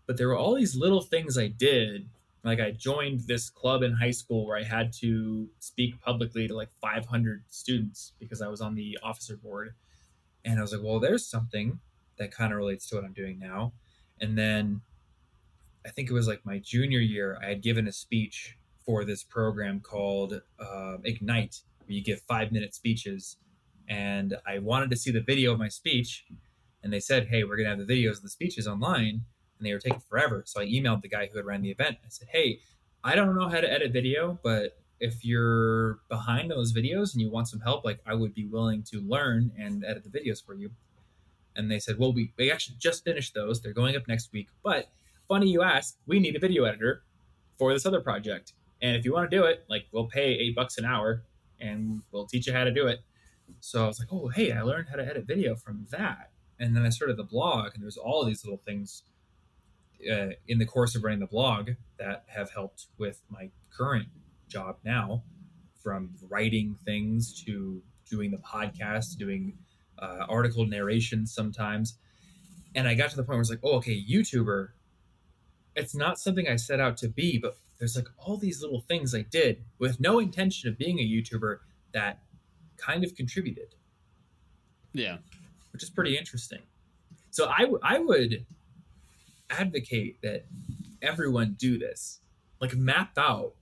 But there were all these little things I did. Like I joined this club in high school where I had to speak publicly to like 500 students because I was on the officer board. And I was like, well, there's something that kind of relates to what I'm doing now. And then I think it was like my junior year, I had given a speech for this program called uh, Ignite, where you give five minute speeches. And I wanted to see the video of my speech. And they said, hey, we're going to have the videos of the speeches online. And they were taking forever. So I emailed the guy who had ran the event. I said, hey, I don't know how to edit video, but if you're behind on those videos and you want some help, like I would be willing to learn and edit the videos for you. And they said, well, we, we actually just finished those. They're going up next week. But funny you ask, we need a video editor for this other project. And if you want to do it, like we'll pay eight bucks an hour and we'll teach you how to do it. So I was like, oh, hey, I learned how to edit video from that. And then I started the blog, and there's all these little things uh, in the course of running the blog that have helped with my current job now, from writing things to doing the podcast, doing uh, article narration sometimes. And I got to the point where it's like, oh, okay, YouTuber. It's not something I set out to be, but there's like all these little things I did with no intention of being a YouTuber that kind of contributed. Yeah. Which is pretty interesting. So I, w- I would advocate that everyone do this. Like map out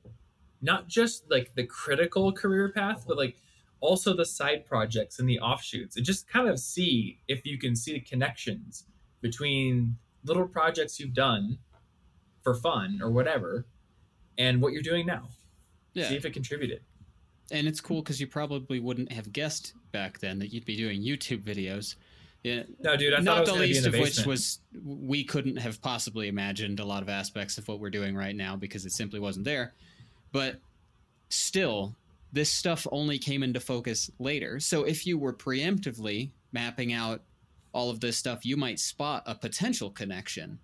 not just like the critical career path, but like also the side projects and the offshoots and just kind of see if you can see the connections between little projects you've done for fun or whatever and what you're doing now. Yeah. See if it contributed. And it's cool because you probably wouldn't have guessed back then that you'd be doing YouTube videos. Yeah. No, dude, I Not thought the it was gonna be in least the of which was we couldn't have possibly imagined a lot of aspects of what we're doing right now because it simply wasn't there. But still, this stuff only came into focus later. So if you were preemptively mapping out all of this stuff, you might spot a potential connection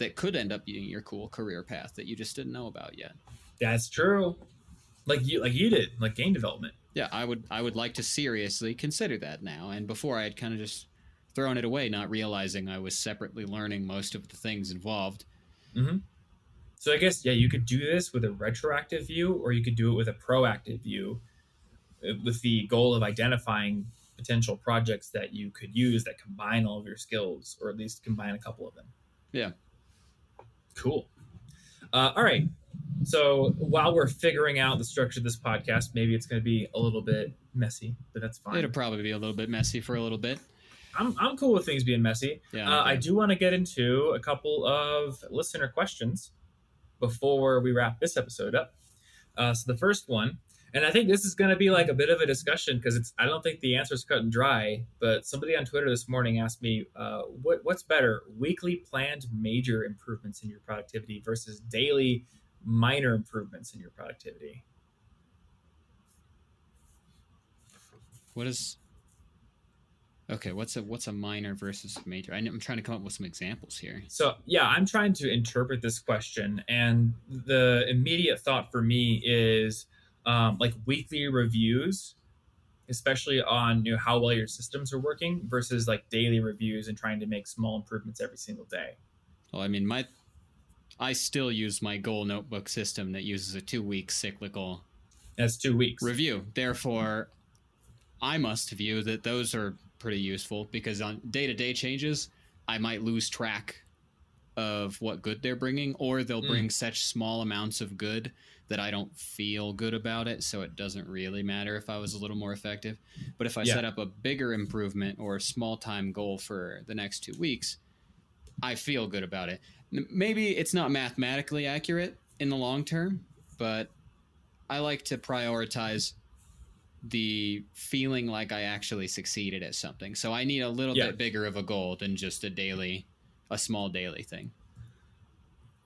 that could end up being your cool career path that you just didn't know about yet. That's true. Like you like you did, like game development. Yeah, I would I would like to seriously consider that now. And before I had kind of just thrown it away, not realizing I was separately learning most of the things involved. Mm-hmm. So I guess yeah, you could do this with a retroactive view, or you could do it with a proactive view, uh, with the goal of identifying potential projects that you could use that combine all of your skills, or at least combine a couple of them. Yeah. Cool. Uh, all right. So while we're figuring out the structure of this podcast, maybe it's going to be a little bit messy, but that's fine. It'll probably be a little bit messy for a little bit. I'm, I'm cool with things being messy. Yeah. Uh, I do want to get into a couple of listener questions before we wrap this episode up. Uh, so the first one, and I think this is going to be like a bit of a discussion because it's I don't think the answer is cut and dry. But somebody on Twitter this morning asked me, uh, "What what's better, weekly planned major improvements in your productivity versus daily minor improvements in your productivity?" What is Okay, what's a what's a minor versus a major? I, am trying to come up with some examples here. So yeah, I'm trying to interpret this question, and the immediate thought for me is um, like weekly reviews, especially on you know, how well your systems are working, versus like daily reviews and trying to make small improvements every single day. Well, I mean, my I still use my goal notebook system that uses a two week cyclical That's two weeks. review. Therefore, I must view that those are pretty useful because on day to day changes, I might lose track of what good they're bringing, or they'll Mm. bring such small amounts of good that I don't feel good about it. So it doesn't really matter if I was a little more effective. But if I Yeah. set up a bigger improvement or a small time goal for the next two weeks, I feel good about it. Maybe it's not mathematically accurate in the long term, but I like to prioritize the feeling like I actually succeeded at something. So I need a little Yeah. bit bigger of a goal than just a daily, a small daily thing.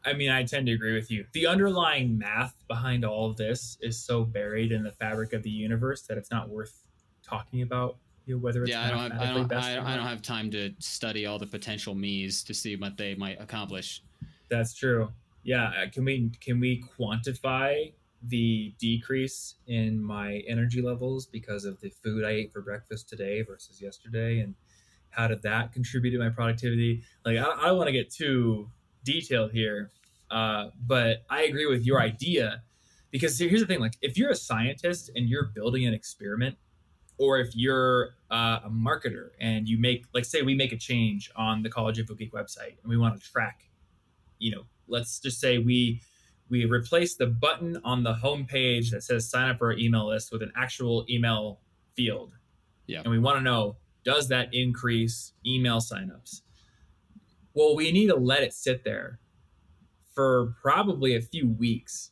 I mean, I tend to agree with you. The underlying math behind all of this is so buried in the fabric of the universe that it's not worth talking about. You know, whether it's yeah, I don't, have, I don't, I, or I don't have time to study all the potential me's to see what they might accomplish. That's true. Yeah, uh, can we can we quantify the decrease in my energy levels because of the food I ate for breakfast today versus yesterday, and how did that contribute to my productivity? Like, I, I don't want to get too detailed here, uh, but I agree with your idea because here's the thing: like, if you're a scientist and you're building an experiment, or if you're uh, a marketer and you make, like, say, we make a change on the College Info Geek website and we want to track you know let's just say we we replace the button on the home page that says sign up for our email list with an actual email field. Yeah. And we want to know does that increase email signups? Well, we need to let it sit there for probably a few weeks.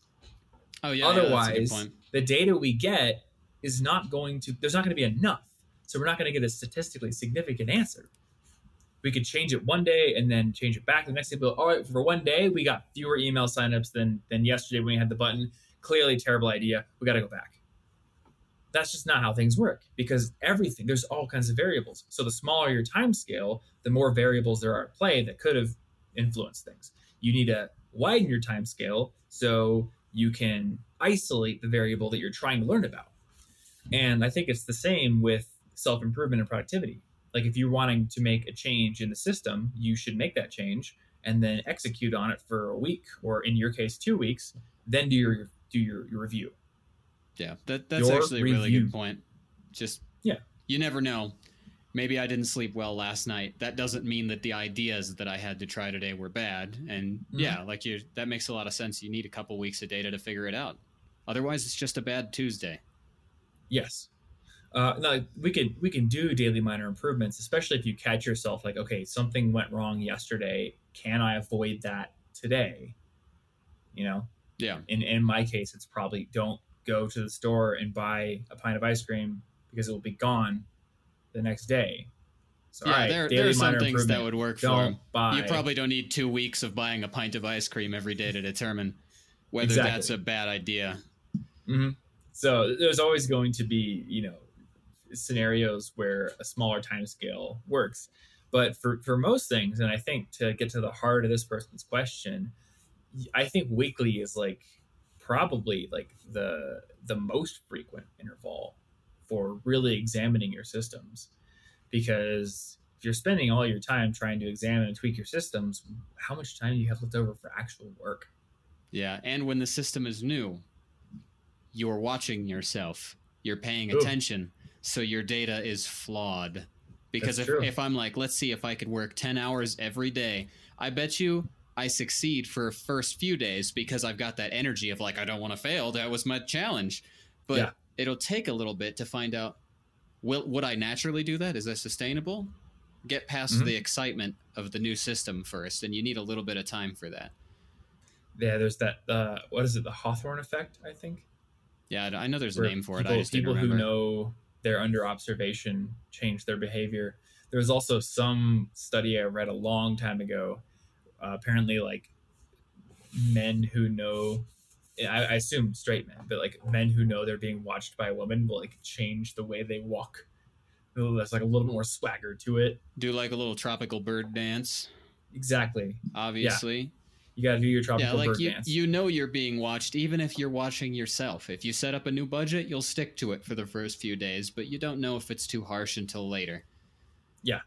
Oh yeah. Otherwise, yeah, the data we get is not going to there's not going to be enough. So we're not going to get a statistically significant answer. We could change it one day and then change it back the next day. But all right, for one day we got fewer email signups than than yesterday when we had the button. Clearly, terrible idea. We got to go back. That's just not how things work because everything there's all kinds of variables. So the smaller your time scale, the more variables there are at play that could have influenced things. You need to widen your time scale so you can isolate the variable that you're trying to learn about. And I think it's the same with self improvement and productivity. Like if you're wanting to make a change in the system, you should make that change and then execute on it for a week or in your case two weeks, then do your do your, your review. Yeah, that that's Your actually a really good point. Just Yeah. you never know. Maybe I didn't sleep well last night. That doesn't mean that the ideas that I had to try today were bad. And Mm-hmm. yeah, like you, that makes a lot of sense. You need a couple weeks of data to figure it out. Otherwise, it's just a bad Tuesday. Yes. Uh, no, we can we can do daily minor improvements, especially if you catch yourself like, okay, something went wrong yesterday. Can I avoid that today? You know, Yeah, in in my case, it's probably don't go to the store and buy a pint of ice cream because it will be gone the next day. So, yeah. right, there, there are some things that would work for don't 'em. buy. You probably don't need two weeks of buying a pint of ice cream every day to determine whether Exactly. that's a bad idea. hmm So there's always going to be, you know, scenarios where a smaller time scale works. But for, for most things, and I think to get to the heart of this person's question, I think weekly is like probably like the the most frequent interval for really examining your systems. Because if you're spending all your time trying to examine and tweak your systems, how much time do you have left over for actual work? Yeah, and when the system is new, you're watching yourself. You're paying Ooh. attention, so your data is flawed. Because That's if, true. if I'm like, let's see if I could work 10 hours every day, I bet you I succeed for first few days because I've got that energy of like, I don't want to fail. That was my challenge. But Yeah. it'll take a little bit to find out will would I naturally do that? Is that sustainable? Get past Mhm. the excitement of the new system first, and you need a little bit of time for that. Yeah, there's that. Uh, what is it? The Hawthorne effect, I think. Yeah, I know there's a where name for people, it. I just people who know they're under observation change their behavior. There was also some study I read a long time ago. Uh, apparently, like men who know, I, I assume straight men, but like men who know they're being watched by a woman will like change the way they walk. There's like a little more swagger to it. Do like a little tropical bird dance, Exactly. obviously. You got to do your tropical Yeah, like bird you, dance. you know you're being watched even if you're watching yourself. If you set up a new budget, you'll stick to it for the first few days, but you don't know if it's too harsh until later. Yeah.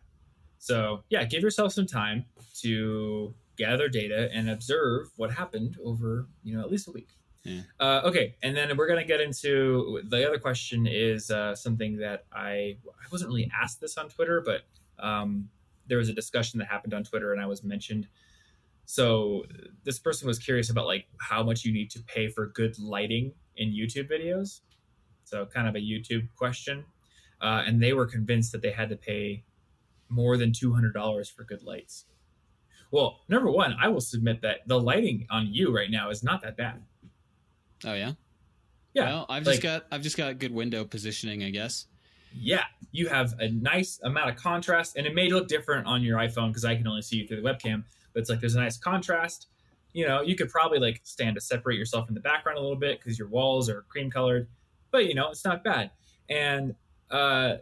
So yeah, give yourself some time to gather data and observe what happened over you know at least a week. Yeah. Uh, okay, and then we're gonna get into the other question is uh, something that I I wasn't really asked this on Twitter, but um, there was a discussion that happened on Twitter and I was mentioned. So this person was curious about like how much you need to pay for good lighting in YouTube videos. So kind of a YouTube question, uh, and they were convinced that they had to pay more than two hundred dollars for good lights. Well, number one, I will submit that the lighting on you right now is not that bad. Oh yeah? Yeah, Well, I've like- just got I've just got good window positioning, I guess. Yeah, you have a nice amount of contrast, and it may look different on your iPhone because I can only see you through the webcam. But it's like there's a nice contrast. You know, you could probably like stand to separate yourself in the background a little bit because your walls are cream colored, but you know it's not bad. And uh,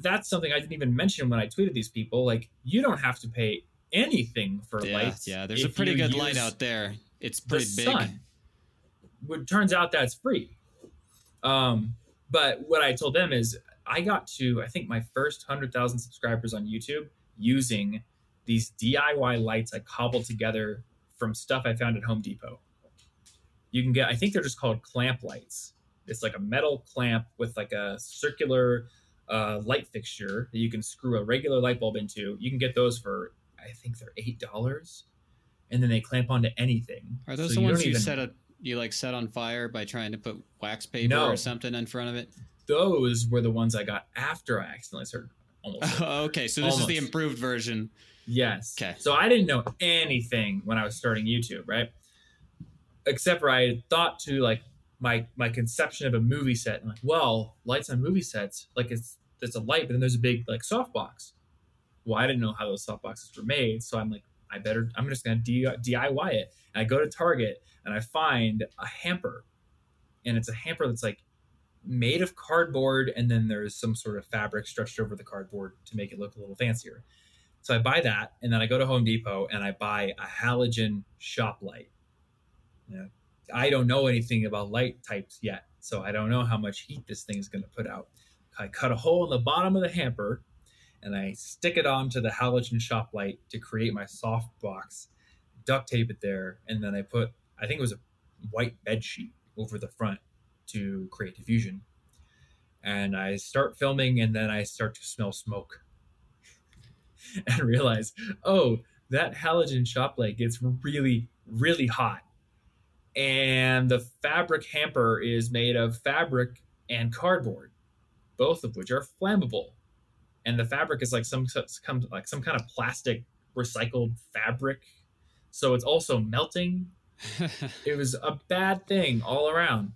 that's something I didn't even mention when I tweeted these people. Like, you don't have to pay anything for Yeah, lights. yeah. There's a pretty good light out there. It's the pretty big. sun. It turns out that's free. Um, but what I told them is I got to I think my first hundred thousand subscribers on YouTube using these DIY lights I cobbled together from stuff I found at Home Depot. You can get I think they're just called clamp lights. It's like a metal clamp with like a circular uh, light fixture that you can screw a regular light bulb into. You can get those for I think they're eight dollars, and then they clamp onto anything. Are those So the you ones you even- set a you like set on fire by trying to put wax paper No. or something in front of it? Those were the ones I got after I accidentally started almost. Oh, okay, so this is the improved version. Yes. Okay. So I didn't know anything when I was starting YouTube, right? Except for I thought to like my my conception of a movie set and like, well, lights on movie sets, like it's there's a light, but then there's a big like softbox. Well, I didn't know how those softboxes were made, so I'm like, I better I'm just gonna DIY it. And I go to Target and I find a hamper, and it's a hamper that's like made of cardboard, and then there's some sort of fabric stretched over the cardboard to make it look a little fancier. So I buy that, and then I go to Home Depot and I buy a halogen shop light. I don't know anything about light types yet, so I don't know how much heat this thing is going to put out. I cut a hole in the bottom of the hamper, and I stick it onto the halogen shop light to create my soft box. Duct tape it there, and then I put I think it was a white bed sheet over the front to create diffusion. And I start filming, and then I start to smell smoke and realize, oh, that halogen shop light gets really, really hot. And the fabric hamper is made of fabric and cardboard, both of which are flammable. And the fabric is like some some like some kind of plastic recycled fabric. So it's also melting. It was a bad thing all around.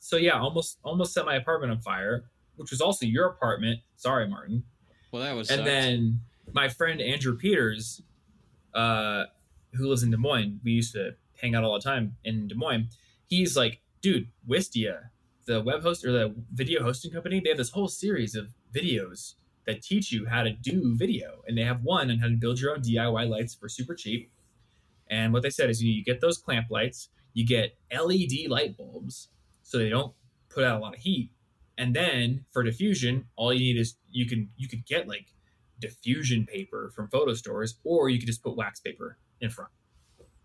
So yeah, almost almost set my apartment on fire, which was also your apartment. Sorry, Martin well, that was and sucked. then my friend Andrew Peters, uh, who lives in Des Moines, we used to hang out all the time in Des Moines. He's like, dude, Wistia, the web host or the video hosting company, they have this whole series of videos that teach you how to do video, and they have one on how to build your own DIY lights for super cheap. And what they said is, you, know, you get those clamp lights, you get LED light bulbs, so they don't put out a lot of heat, and then for diffusion, all you need is you can you could get like diffusion paper from photo stores, or you could just put wax paper in front.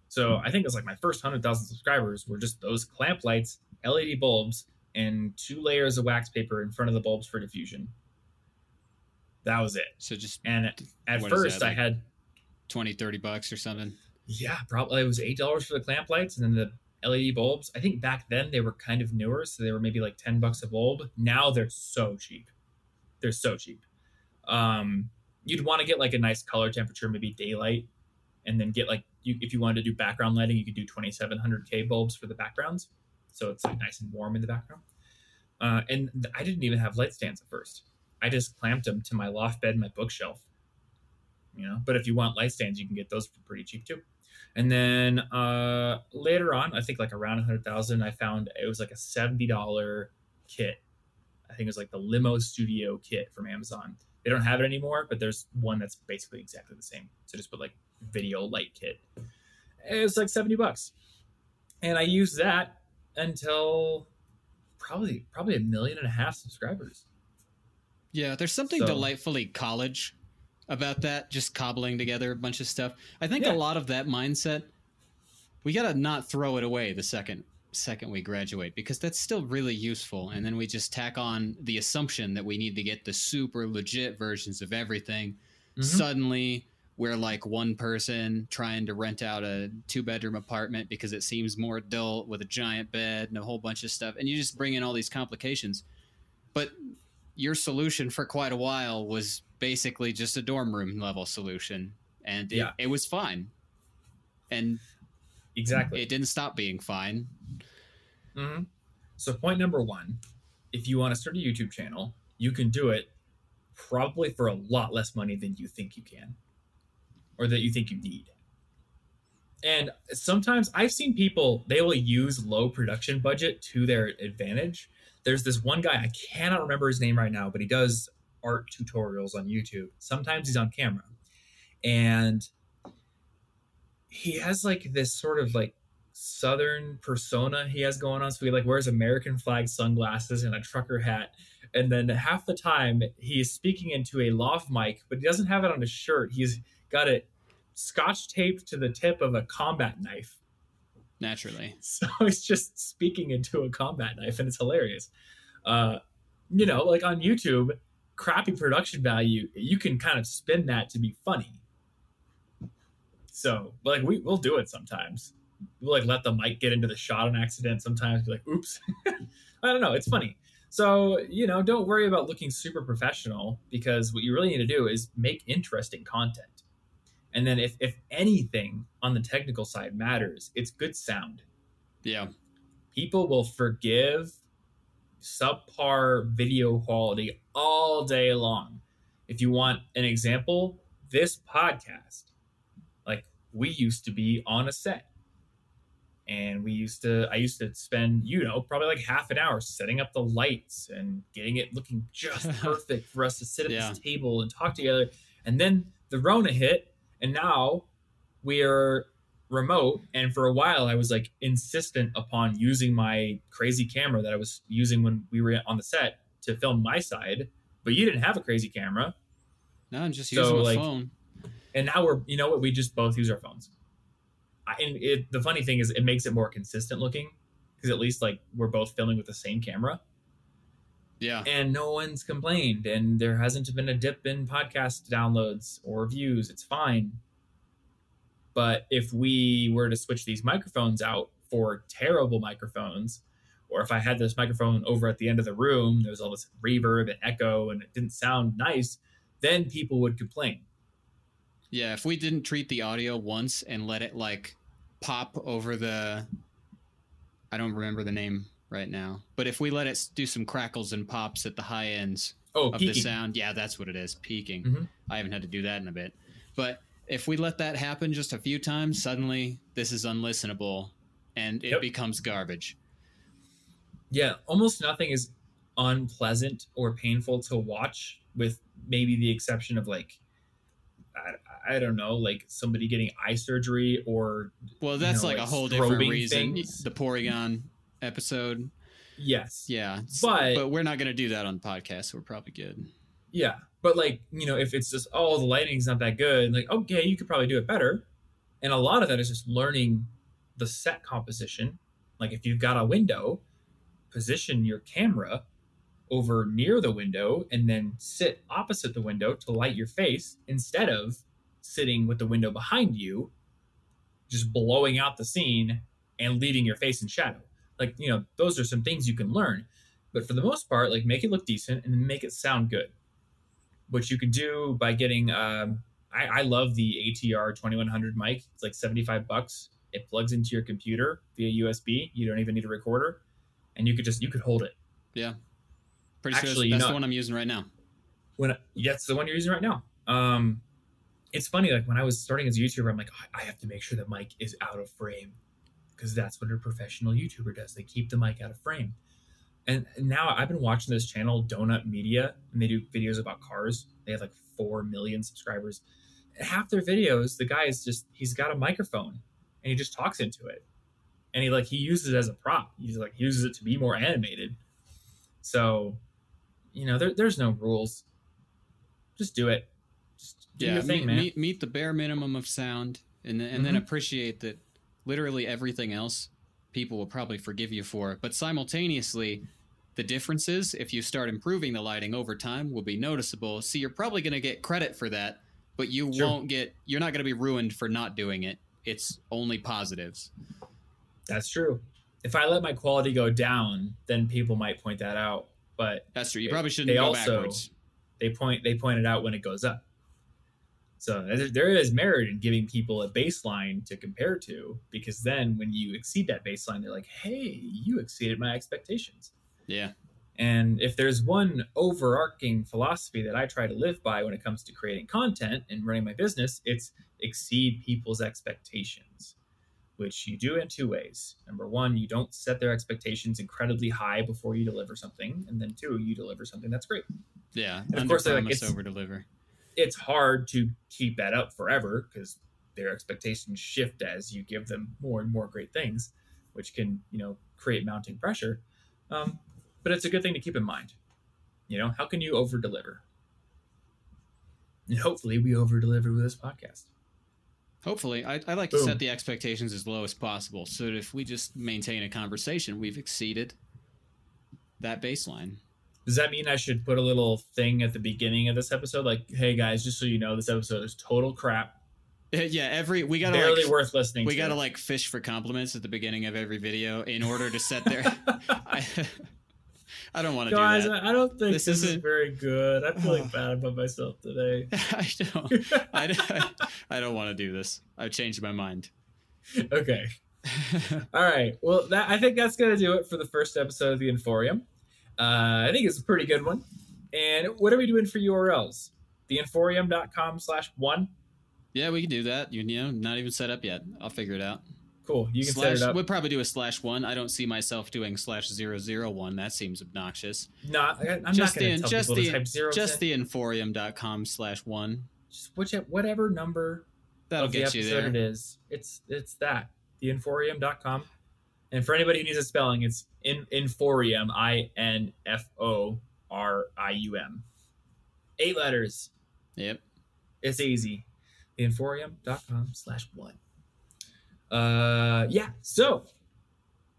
So I think it's like my first hundred thousand subscribers were just those clamp lights, LED bulbs, and two layers of wax paper in front of the bulbs for diffusion. That was it. so just And at is first, that, I had 20, 30 bucks or something. yeah, probably it was eight dollars for the clamp lights, and then the LED bulbs. I think back then they were kind of newer, so they were maybe like ten bucks a bulb. Now they're so cheap. They're so cheap. Um, you'd want to get like a nice color temperature, maybe daylight, and then get like you if you wanted to do background lighting, you could do twenty seven hundred K bulbs for the backgrounds, so it's like nice and warm in the background. Uh, and I didn't even have light stands at first. I just clamped them to my loft bed my bookshelf. You know, but if you want light stands, you can get those for pretty cheap too. And then uh, later on, I think like around a hundred thousand, I found it was like a seventy dollar kit. I think it was like the Limo Studio kit from Amazon. They don't have it anymore, but there's one that's basically exactly the same. So just put like video light kit. It was like seventy bucks, and I used that until probably probably a million and a half subscribers. Yeah, there's something So- delightfully college about that, just cobbling together a bunch of stuff. I think Yeah. a lot of that mindset, we gotta not throw it away the second second we graduate because that's still really useful. And then we just tack on the assumption that we need to get the super legit versions of everything. Mhm. Suddenly we're like one person trying to rent out a two bedroom apartment because it seems more adult with a giant bed and a whole bunch of stuff. And you just bring in all these complications. But your solution for quite a while was basically just a dorm room level solution. And it, Yeah. it was fine. And Exactly. it didn't stop being fine. hmm So, point number one if you want to start a YouTube channel, you can do it probably for a lot less money than you think you can or that you think you need. And sometimes I've seen people, they will use low production budget to their advantage. There's this one guy, I cannot remember his name right now, but he does art tutorials on YouTube. Sometimes he's on camera. And he has like this sort of like southern persona he has going on. So he like wears American flag sunglasses and a trucker hat. And then half the time he's speaking into a lav mic, but he doesn't have it on his shirt. He's got it scotch taped to the tip of a combat knife. Naturally. So he's just speaking into a combat knife, and it's hilarious. Uh, you know, like on YouTube, crappy production value, you can kind of spin that to be funny. So, like we we'll do it sometimes. We'll like let the mic get into the shot on accident. Sometimes be like, oops. I don't know. It's funny. So, you know, don't worry about looking super professional because what you really need to do is make interesting content. And then if if anything on the technical side matters, it's good sound. Yeah. People will forgive subpar video quality all day long. If you want an example, this podcast, like we used to be on a set. And we used to, I used to spend, you know, probably like half an hour setting up the lights and getting it looking just perfect for us to sit at Yeah. this table and talk together. And then the Rona hit, and now we are remote. And for a while, I was like insistent upon using my crazy camera that I was using when we were on the set to film my side. But you didn't have a crazy camera. No, I'm just So, using a like, phone. and now we're you know what we just both use our phones I, and it, the funny thing is it makes it more consistent looking because at least like we're both filming with the same camera Yeah. and no one's complained and there hasn't been a dip in podcast downloads or views. It's fine. But if we were to switch these microphones out for terrible microphones or if i had this microphone over at the end of the room there was all this reverb and echo and it didn't sound nice then people would complain. Yeah, if we didn't treat the audio once and let it like pop over the I don't remember the name right now. But if we let it do some crackles and pops at the high ends oh of the sound, yeah, that's what it is, peaking. Mhm. I haven't had to do that in a bit. But if we let that happen just a few times, suddenly this is unlistenable and it Yep. becomes garbage. Yeah, almost nothing is unpleasant or painful to watch, with maybe the exception of like, I, I don't know, like somebody getting eye surgery or Well, that's know, like, like a whole different reason. things. The Porygon episode. yes, Yeah. But- but we're not going to do that on podcast, so we're probably good. yeah, but like you know, if it's just oh the lighting's not that good, like okay, you could probably do it better, and a lot of that is just learning the set composition. Like if you've got a window, position your camera over near the window and then sit opposite the window to light your face instead of sitting with the window behind you, just blowing out the scene and leaving your face in shadow. Like, you know, those are some things you can learn. But for the most part, like make it look decent and then make it sound good. Which you can do by getting um I, I love the ATR 2100 mic. It's like 75 bucks. It plugs into your computer via USB. You don't even need a recorder. And you could just you could hold it. Yeah, pretty Actually, sure you that's know- the one I'm using right now. when that's the one you're using right now. Um, it's funny, like when I was starting as a YouTuber, I'm like, "Oh, I have to make sure the mic is out of frame because that's what a professional YouTuber does. They keep the mic out of frame. And now I've been watching this channel, Donut Media, and they do videos about cars. They have like four million subscribers. Half their videos, the guy is just he's got a microphone and he just talks into it, and he like he uses it as a prop. He's like he uses it to be more animated. So, you know, there, there's no rules just do it. Just do yeah, your thing, meet, man. Meet, meet the bare minimum of sound, and then, and then Mhm. appreciate that literally everything else people will probably forgive you for. But simultaneously, the differences, if you start improving the lighting over time, will be noticeable. So you're probably going to get credit for that, but you Sure. won't get. You're not going to be ruined for not doing it. It's only positives. That's true. If I let my quality go down, then people might point that out. But That's true. You probably shouldn't they go also- backwards. they point they point it out when it goes up. So there- there is merit in giving people a baseline to compare to, because then when you exceed that baseline, they're like, "Hey, you exceeded my expectations." Yeah. And if there's one overarching philosophy that I try to live by when it comes to creating content and running my business, it's exceed people's expectations, which you do in two ways. Number one, you don't set their expectations incredibly high before you deliver something. And then two, you deliver something that's great. Yeah. And of course, like, it's- over deliver. It's hard to keep that up forever because their expectations shift as you give them more and more great things, which can, you know, create mounting pressure. Um, but it's a good thing to keep in mind. You know, how can you over deliver? And hopefully, we over deliver with this podcast. Hopefully, I, I like to set the expectations as low as possible, so that if we just maintain a conversation, we've exceeded that baseline. Does that mean I should put a little thing at the beginning of this episode? Like, hey guys, just so you know, this episode is total crap. Yeah, every we gotta barely like, worth listening. we to. gotta like fish for compliments at the beginning of every video in order to set their. I, I don't want to do that. I I don't think This this, is very good. I'm feeling bad about myself today. I don't. I, don't- I don't want to do this. I've changed my mind. okay. All right. Well, that I think that's gonna do it for the first episode of the Inforium. Uh, I think it's a pretty good one. And what are we doing for URLs? The Theinforium.com slash one. yeah, we can do that. You, you know, not even set up yet. I'll figure it out. Cool. You can slash, set it up. We'll probably do a slash one. I don't see myself doing slash zero zero one. That seems obnoxious. Not. I- I'm just not going the to tell just people the to type zero. just the inforium.com slash one. just which, whatever number That'll of the get you there. it is. It's it's that theinforium.com. And for anybody who needs a spelling, it's in inforium. I N F O R I U M. Eight letters. Yep. It's easy. Theinforium.com slash one. Uh, yeah. So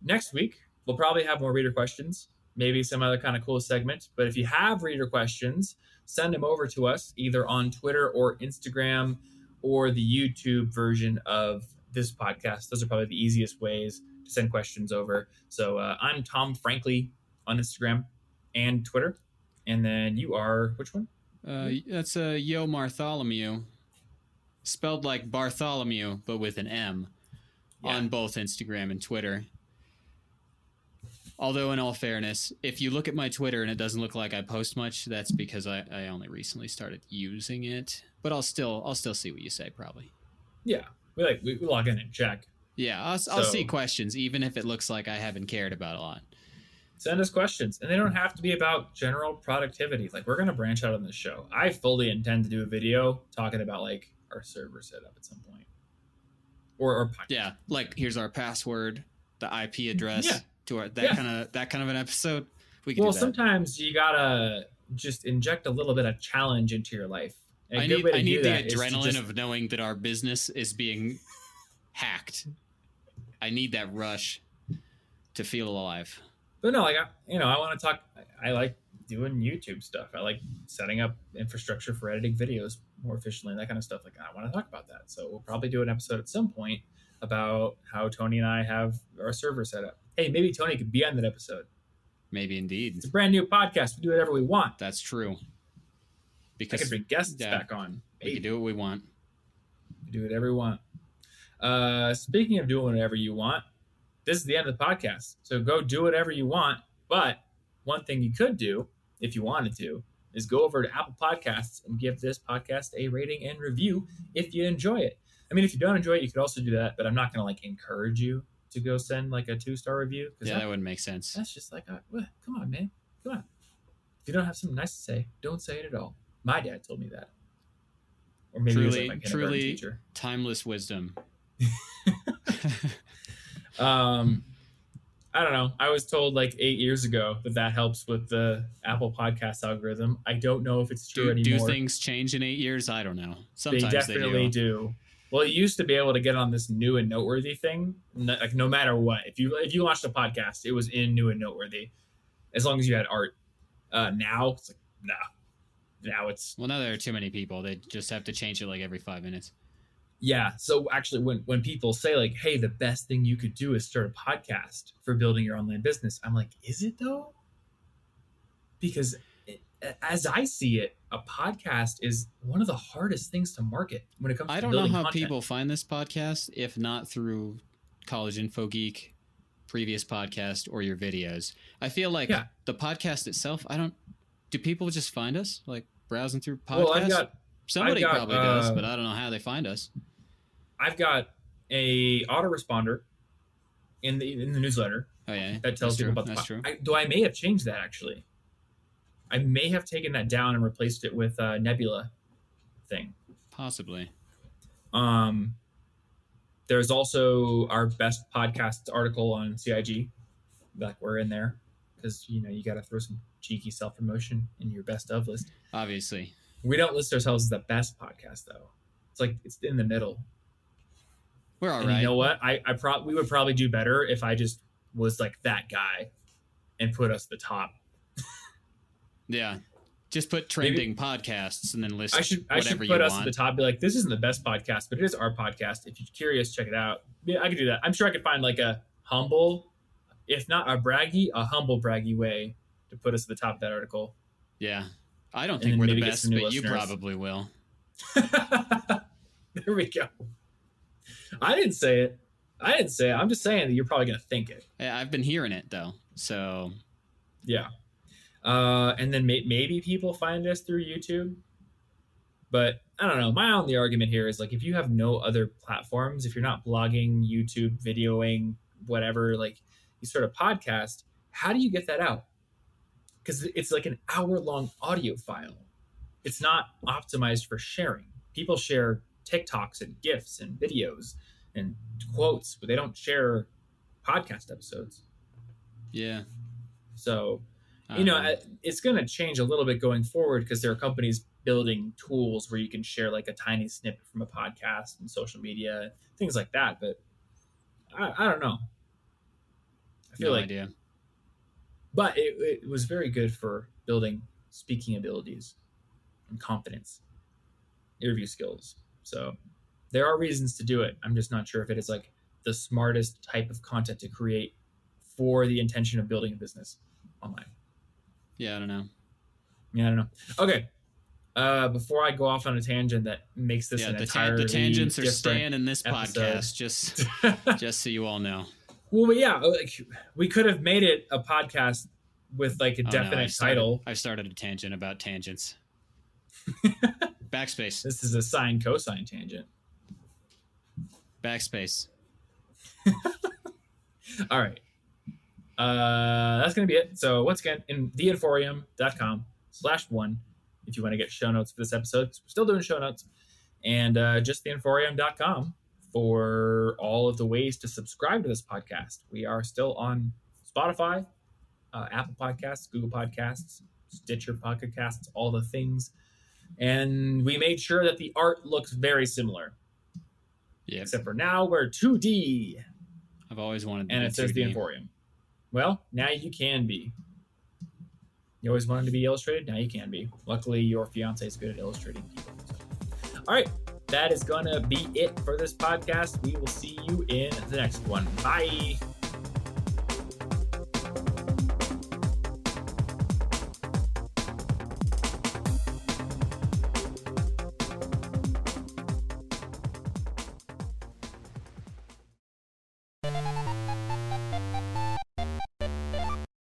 next week we'll probably have more reader questions, maybe some other kind of cool segment. But if you have reader questions, send them over to us either on Twitter or Instagram or the YouTube version of this podcast. Those are probably the easiest ways send questions over. So uh, I'm Tom Frankly on Instagram and Twitter. And then you are which one? Uh, that's uh, Yo Martholomew, spelled like Bartholomew but with an M, Yeah. on both Instagram and Twitter. Although, in all fairness, if you look at my Twitter and it doesn't look like I post much, that's because I, I only recently started using it. But I'll still I'll still see what you say probably. Yeah. We like we, we log in and check. Yeah, I'll, I'll see questions even if it looks like I haven't cared about a lot. send us questions and they don't have to be about general productivity like we're going to branch out on this show i fully intend to do a video talking about like our server setup at some point or, or podcast. Yeah, like here's our password, the IP mm, address Yeah. to our that Yeah. kind of that kind of an episode. We can well sometimes you gotta just inject a little bit of challenge into your life And I need I need the that is to adrenaline just- of knowing that our business is being hacked. I need that rush to feel alive. but no like I, you know i want to talk I, I like doing youtube stuff. I like setting up infrastructure for editing videos more efficiently and that kind of stuff. Like i want to talk about that. So we'll probably do an episode at some point about how tony and i have our server set up. Hey maybe tony could be on that episode. Maybe indeed. it's a brand new podcast. We do whatever we want. That's true. i Because can bring guests yeah, back on. We can do what we want. We do whatever we want uh speaking of doing whatever you want this is the end of the podcast. So go do whatever you want but one thing you could do if you wanted to is go over to apple podcasts and give this podcast a rating and review if you enjoy it. I mean if you don't enjoy it you could also do that but i'm not gonna like encourage you to go send like a two star review Yeah, that wouldn't make sense. that's just like a, well, come on man. Come on. If you don't have something nice to say don't say it at all. My dad told me that. Or maybe he was like Truly- my truly- teacher. Timeless wisdom. Um, I don't know. I was told like eight years ago that that helps with the Apple Podcast algorithm. I don't know if it's true Do, do things change in eight years? I don't know. they Sometimes definitely do. do. Well, you used to be able to get on this new and noteworthy thing, like no matter what. If you if you launched a podcast, it was in new and noteworthy, as long as you had art. Uh, now it's like nah. Now it's Well, now there are too many people. They just have to change it like every five minutes. Yeah. So actually, when when people say like, "Hey, the best thing you could do is start a podcast for building your online business," I'm like, "Is it though?" Because it, as I see it, a podcast is one of the hardest things to market when it comes. I don't know how content. people find this podcast if not through College Info Geek, previous podcast, or your videos. I feel like Yeah. the podcast itself. I don't. Do people just find us like browsing through podcasts? Well, I've got Somebody got, probably does, uh, but I don't know how they find us. I've got a autoresponder in the in the newsletter Oh yeah, that tells that's people true. about the That's true. I, though I may have changed that actually. I may have taken that down and replaced it with a Nebula thing. Possibly. Um, there's also our best podcast article on CIG. Like we're in there because you know you got to throw some cheeky self promotion in your best of list. Obviously. We don't list ourselves as the best podcast though. It's like it's in the middle. We're all and right. you know what? I I pro- we would probably do better if I just was like that guy and put us the top. Yeah. Just put trending podcasts and then list I should I whatever should put you us want. at the top. Be like, this isn't the best podcast, but it is our podcast. If you're curious, check it out. Yeah, I could do that. I'm sure I could find like a humble, if not a braggy, a humble braggy way to put us at the top of that article. yeah. I don't And think we're the best, some but new you probably will. there we go. I didn't say it. I didn't say it. I'm just saying that you're probably gonna think it. Yeah, I've been hearing it though. So Yeah. Uh, and then may- maybe people find us through YouTube. But I don't know. My only argument here is like if you have no other platforms, if you're not blogging, YouTube, videoing, whatever, like you start a podcast, how do you get that out? Because it's like an hour long audio file. It's not optimized for sharing. People share TikToks and GIFs and videos and quotes, but they don't share podcast episodes. yeah. So you know it's going to change a little bit going forward because there are companies building tools where you can share like a tiny snippet from a podcast and social media things like that but i, I don't know i feel no like idea. but it, it was very good for building speaking abilities and confidence interview skills so there are reasons to do it i'm just not sure if it is like the smartest type of content to create for the intention of building a business online Yeah, I don't know. yeah, I don't know. Okay. Uh, before I go off on a tangent that makes this yeah, an the, ta- the tangents are staying in this episode. podcast. Just just so you all know. well, but yeah, like we could have made it a podcast with like a Oh, no, definite I started, title. I started a tangent about tangents. Backspace. This is a sine cosine tangent. Backspace. All right. Uh, that's gonna be it. So once again, in theinforium.com slash one, if you want to get show notes for this episode, we're still doing show notes, and uh, just theinforium.com for all of the ways to subscribe to this podcast. We are still on Spotify, uh, Apple Podcasts, Google Podcasts, Stitcher Podcasts, all the things. And we made sure that the art looks very similar, Yeah, except for now we're 2D I've always wanted. to and it says the 2D. Inforium. Well, now you can be. You always wanted to be illustrated. Now you can be. Luckily, your fiance is good at illustrating. All right, that is gonna be it for this podcast. We will see you in the next one. Bye.